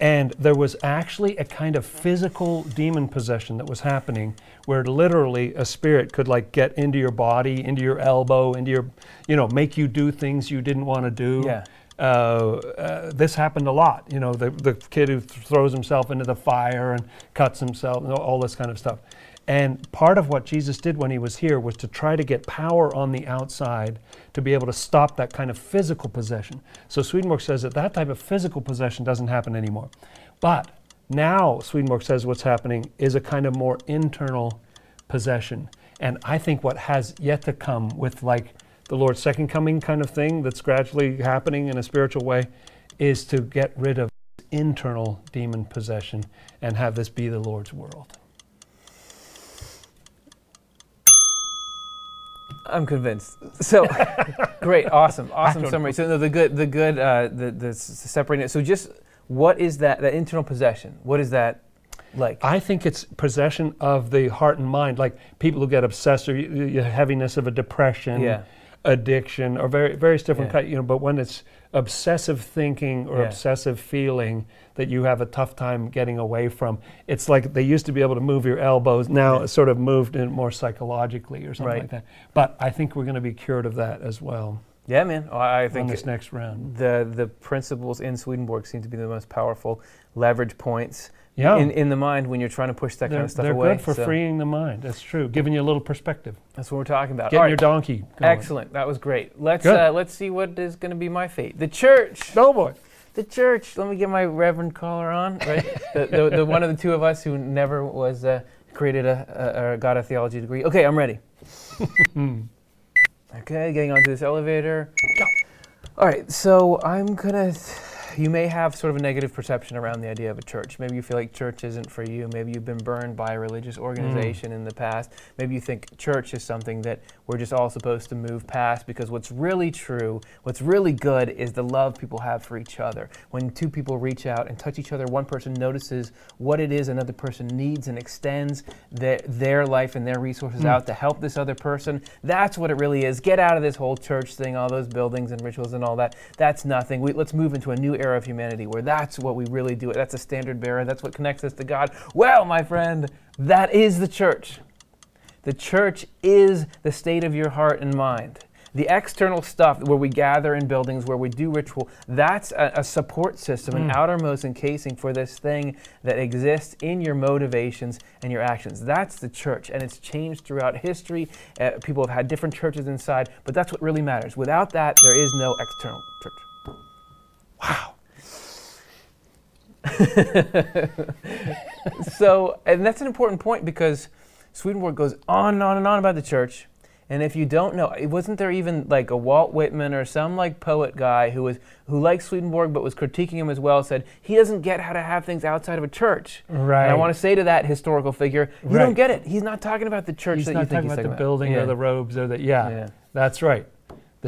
And there was actually a kind of physical demon possession that was happening where literally a spirit could like get into your body, into your elbow, into your, you know, make you do things you didn't want to do. Yeah. Uh, uh, this happened a lot. You know, the, the kid who th- throws himself into the fire and cuts himself, and all this kind of stuff. And part of what Jesus did when he was here was to try to get power on the outside to be able to stop that kind of physical possession. So Swedenborg says that that type of physical possession doesn't happen anymore. But now Swedenborg says what's happening is a kind of more internal possession. And I think what has yet to come with like the Lord's second coming kind of thing that's gradually happening in a spiritual way is to get rid of internal demon possession and have this be the Lord's world. I'm convinced. So, great, awesome, awesome summary. So no, the good, the good, uh, the the separating it. So just what is that? That internal possession. What is that like? I think it's possession of the heart and mind, like people who get obsessed or y- y- heaviness of a depression, Yeah. addiction, or very, various different Yeah. kind. You know, but when it's obsessive thinking or Yeah. obsessive feeling that you have a tough time getting away from, it's like they used to be able to move your elbows. Now it's sort of moved in more psychologically or something Right. like that. But I think we're going to be cured of that as well yeah, man. Oh, I I on think this next round. the the principles in Swedenborg seem to be the most powerful leverage points Yeah. in, in the mind when you're trying to push that they're kind of stuff they're away. good for So freeing the mind. That's true. Giving you a little perspective. That's what we're talking about. Getting All your donkey. Going. Excellent. That was great. Let's uh, let's see what is going to be my fate. The church. Oh boy. The church. Let me get my reverend collar on. Right. the, the, the one of the two of us who never was uh, created a, a or got a theology degree. Okay, I'm ready. okay, getting onto this elevator. Go. All right. So I'm gonna. You may have sort of a negative perception around the idea of a church. Maybe you feel like church isn't for you. Maybe you've been burned by a religious hmm. organization in the past. Maybe you think church is something that we're just all supposed to move past because what's really true, what's really good is the love people have for each other. When two people reach out and touch each other, one person notices what it is another person needs and extends their, their life and their resources hmm. out to help this other person. That's what it really is. Get out of this whole church thing, all those buildings and rituals and all that. That's nothing. We, let's move into a new era of humanity where that's what we really do. That's a standard bearer. That's what connects us to God. Well, my friend, that is the church. The church is the state of your heart and mind. The external stuff where we gather in buildings, where we do ritual, that's a, a support system, an outermost encasing for this thing that exists in your motivations and your actions. That's the church, and it's changed throughout history. Uh, people have had different churches inside, but that's what really matters. Without that, there is no external church. Wow. so, and that's an important point because Swedenborg goes on and on and on about the church. And if you don't know, wasn't there even like a Walt Whitman or some like poet guy who was who liked Swedenborg but was critiquing him as well said he doesn't get how to have things outside of a church. Right. And I want to say to that historical figure, you Right. don't get it. He's not talking about the church He's that not you think talking he's about the building Yeah. or the robes or the yeah, Yeah. That's right.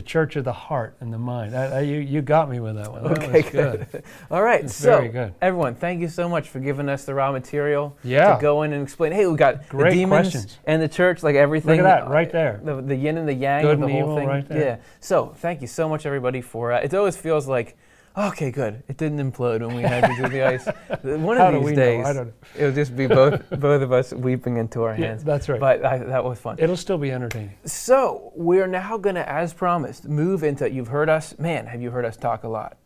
The church of the heart and the mind. I, I, you you got me with that one. That Okay, was good. All right, That's so very good. everyone, thank you so much for giving us the raw material Yeah. to go in and explain. Hey, we got Great the demons questions. and the church, like everything. Look at that right there. The, the yin and the yang Good the whole thing. right there. Yeah. So thank you so much, everybody, for. Uh, it always feels like, okay, good. It didn't implode when we had to do the ice. One How of these days, I don't know. it'll just be both both of us weeping into our Yeah, hands. that's right. But I, that was fun. It'll still be entertaining. So we're now going to, as promised, move into. You've heard us, man. Have you heard us talk a lot?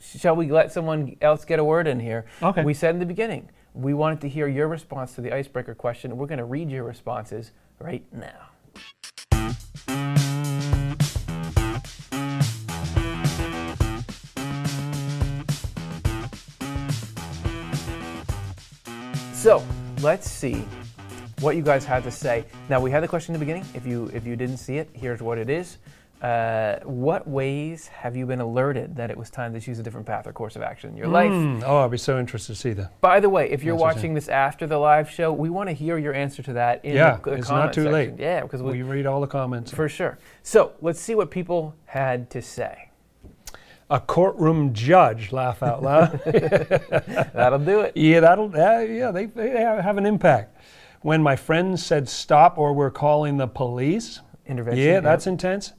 Shall we let someone else get a word in here? Okay. We said in the beginning we wanted to hear your response to the icebreaker question. We're going to read your responses right now. So, let's see what you guys had to say. Now we had the question in the beginning. If you if you didn't see it, here's what it is. Uh, what ways have you been alerted that it was time to choose a different path or course of action in your life? Mm, oh, I'd be so interested to see that. By the way, if you're watching this after the live show, we want to hear your answer to that in Yeah, the, the it's not too section. late. Yeah, because we, We read all the comments. for sure. So let's see what people had to say. A courtroom judge, laugh out loud. That'll do it. yeah, that'll, uh, yeah, they, they have an impact. When my friends said stop or we're calling the police, Intervention. yeah, yep. that's intense.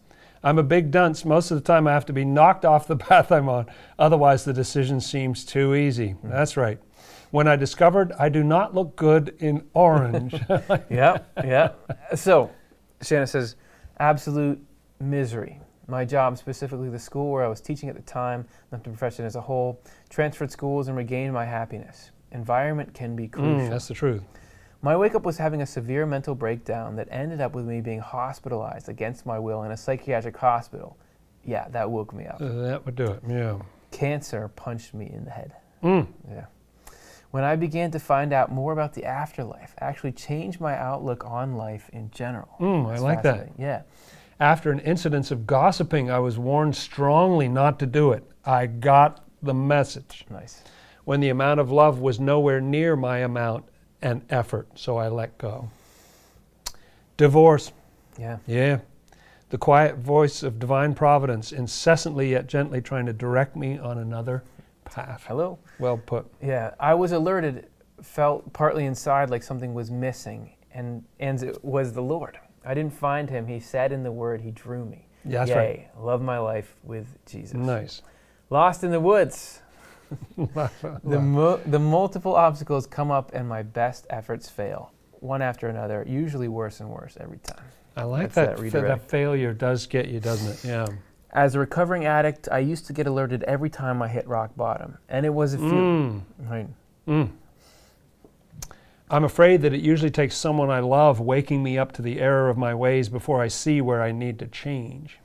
I'm a big dunce. Most of the time, I have to be knocked off the path I'm on. Otherwise, the decision seems too easy. Hmm. That's right. When I discovered I do not look good in orange. yeah, yeah. So, Shanna says, absolute misery. My job, specifically the school where I was teaching at the time, not the profession as a whole, transferred schools and regained my happiness. Environment can be crucial. Mm, that's the truth. My wake up was having a severe mental breakdown that ended up with me being hospitalized against my will in a psychiatric hospital. Yeah, that woke me up. Uh, that would do it. Yeah. Cancer punched me in the head. Mm. Yeah. When I began to find out more about the afterlife, actually changed my outlook on life in general. Mm, I like that. Yeah. After an incident of gossiping, I was warned strongly not to do it. I got the message. Nice. When the amount of love was nowhere near my amount and effort, so I let go. Divorce. Yeah. Yeah. The quiet voice of divine providence, incessantly yet gently trying to direct me on another path. Hello. Well put. Yeah. I was alerted, felt partly inside like something was missing, and and it was the Lord. I didn't find him. He said in the Word, He drew me. Yeah, that's Yay, right. Love my life with Jesus. Nice. Lost in the woods. The, mu- the multiple obstacles come up and my best efforts fail, one after another, usually worse and worse every time. I like That's that. that fa- that failure does get you, doesn't it? Yeah. As a recovering addict, I used to get alerted every time I hit rock bottom, and it was a few. Mm. Right. Mm. I'm afraid that it usually takes someone I love waking me up to the error of my ways before I see where I need to change.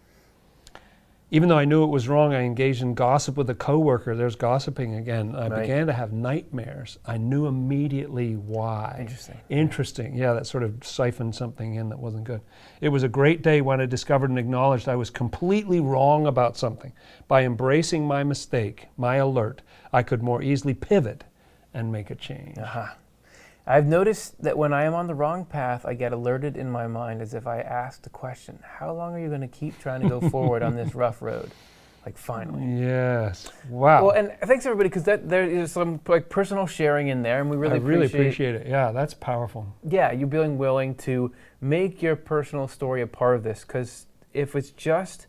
Even though I knew it was wrong, I engaged in gossip with a coworker. There's gossiping again. I Right. began to have nightmares. I knew immediately why. Interesting. Interesting. Yeah, that sort of siphoned something in that wasn't good. It was a great day when I discovered and acknowledged I was completely wrong about something. By embracing my mistake, my alert, I could more easily pivot and make a change. Uh-huh. I've noticed that when I am on the wrong path, I get alerted in my mind as if I asked the question, How long are you going to keep trying to go forward on this rough road? Like, finally. Yes. Wow. Well, and thanks everybody because that there is some like personal sharing in there, and we really I really appreciate, appreciate it. Yeah, that's powerful. yeah you being willing to make your personal story a part of this. Because if it's just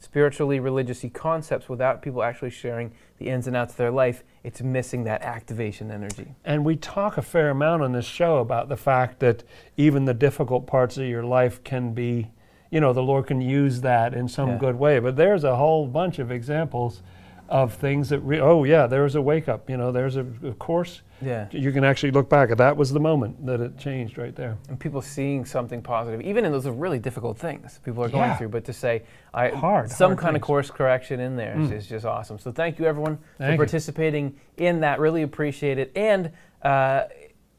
spiritually religious concepts without people actually sharing the ins and outs of their life, it's missing that activation energy. And we talk a fair amount on this show about the fact that even the difficult parts of your life can be, you know, the Lord can use that in some Yeah. good way. But there's a whole bunch of examples of things that, re- oh, yeah, there was a wake up. You know, there's a, of course, Yeah. you can actually look back at that was the moment that it changed right there. and people seeing something positive, even in those really difficult things people are going Yeah. through. But to say, I Hard, some hard kind of course correction in there is, is just awesome. So thank you everyone Thank for you. participating in that. Really appreciate it. And uh,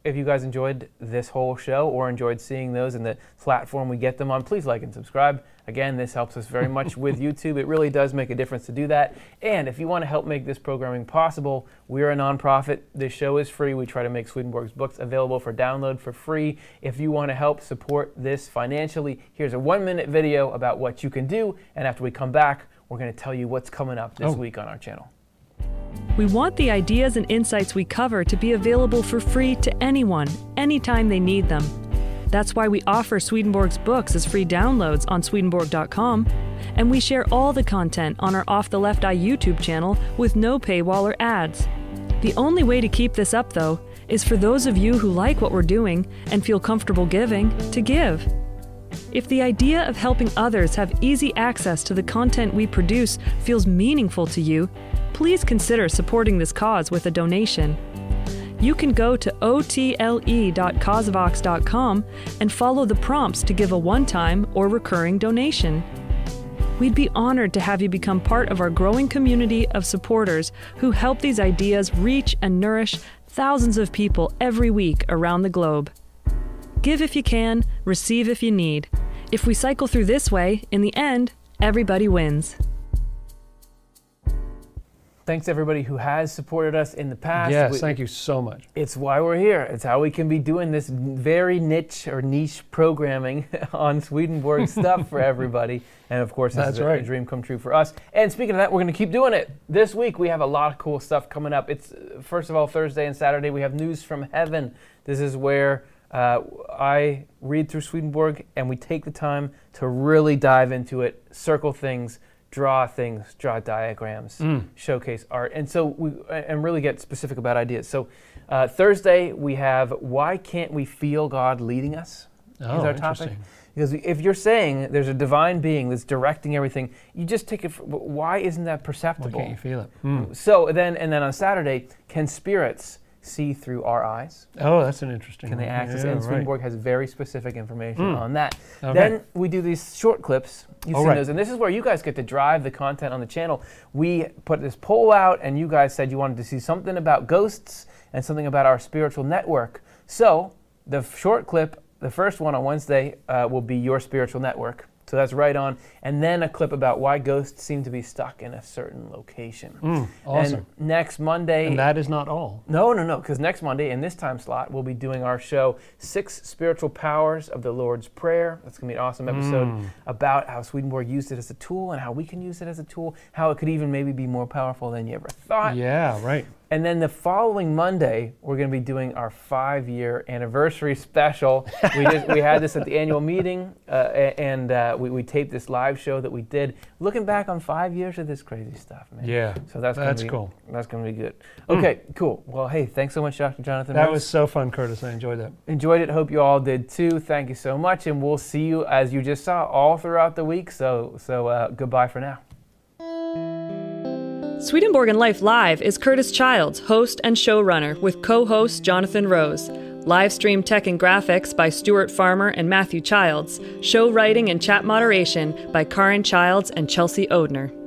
if you guys enjoyed this whole show or enjoyed seeing those in the platform we get them on, please like and subscribe. Again, this helps us very much with YouTube. It really does make a difference to do that. And if you want to help make this programming possible, we're a nonprofit. This show is free. We try to make Swedenborg's books available for download for free. If you want to help support this financially, here's a one minute video about what you can do. And after we come back, we're going to tell you what's coming up this Oh. week on our channel. We want the ideas and insights we cover to be available for free to anyone, anytime they need them. That's why we offer Swedenborg's books as free downloads on Swedenborg.com, and we share all the content on our Off the Left Eye YouTube channel with no paywall or ads. The only way to keep this up, though, is for those of you who like what we're doing and feel comfortable giving to give. If the idea of helping others have easy access to the content we produce feels meaningful to you, please consider supporting this cause with a donation. You can go to otle.causevox.com and follow the prompts to give a one time or recurring donation. We'd be honored to have you become part of our growing community of supporters who help these ideas reach and nourish thousands of people every week around the globe. Give if you can, receive if you need. If we cycle through this way, in the end, everybody wins. Thanks everybody who has supported us in the past. Yes, We- thank you so much. It's why we're here. It's how we can be doing this very niche or niche programming on Swedenborg stuff for everybody. And of course, this That's is a, right. a dream come true for us. And speaking of that, we're going to keep doing it. This week, we have a lot of cool stuff coming up. It's, uh, first of all, Thursday and Saturday, we have News from Heaven. This is where uh, I read through Swedenborg and we take the time to really dive into it, circle things, draw things, draw diagrams, Mm. showcase art, and so we and really get specific about ideas. So uh, Thursday we have why can't we feel God leading us? Oh, is our topic. Because if you're saying there's a divine being that's directing everything, you just take it. For, why isn't that Why perceptible? can't you feel it? Mm. So then, and then on Saturday, can spirits see through our eyes? Oh, that's an interesting. Can they access yeah, it? And right. Has very specific information Mm. on that. Okay. Then we do these short clips. Oh, right. those, and this is where you guys get to drive the content on the channel. We put this poll out, and you guys said you wanted to see something about ghosts and something about our spiritual network. So the short clip, the first one on Wednesday, uh, will be your spiritual network. So that's right on, and then a clip about why ghosts seem to be stuck in a certain location. Mm, awesome. And next Monday, And that is not all. no, no, no, because next Monday in this time slot, we'll be doing our show, Six Spiritual Powers of the Lord's Prayer. That's going to be an awesome episode Mm. about how Swedenborg used it as a tool and how we can use it as a tool, how it could even maybe be more powerful than you ever thought. Yeah, right. And then the following Monday, we're going to be doing our five year anniversary special. we, just, we had this at the annual meeting, uh, and uh, we, we taped this live show that we did, looking back on five years of this crazy stuff, man. Yeah. So that's, That's gonna be, cool. That's going to be good. Okay, cool. Well, hey, thanks so much, Dr. Jonathan. That was so fun, Curtis. I enjoyed that. enjoyed it. Hope you all did too. Thank you so much, and we'll see you as you just saw all throughout the week. So, so uh, goodbye for now. Swedenborg and Life Live is Curtis Childs, host and showrunner, with co host Jonathan Rose. Live stream tech and graphics by Stuart Farmer and Matthew Childs. Show writing and chat moderation by Karin Childs and Chelsea Odhner.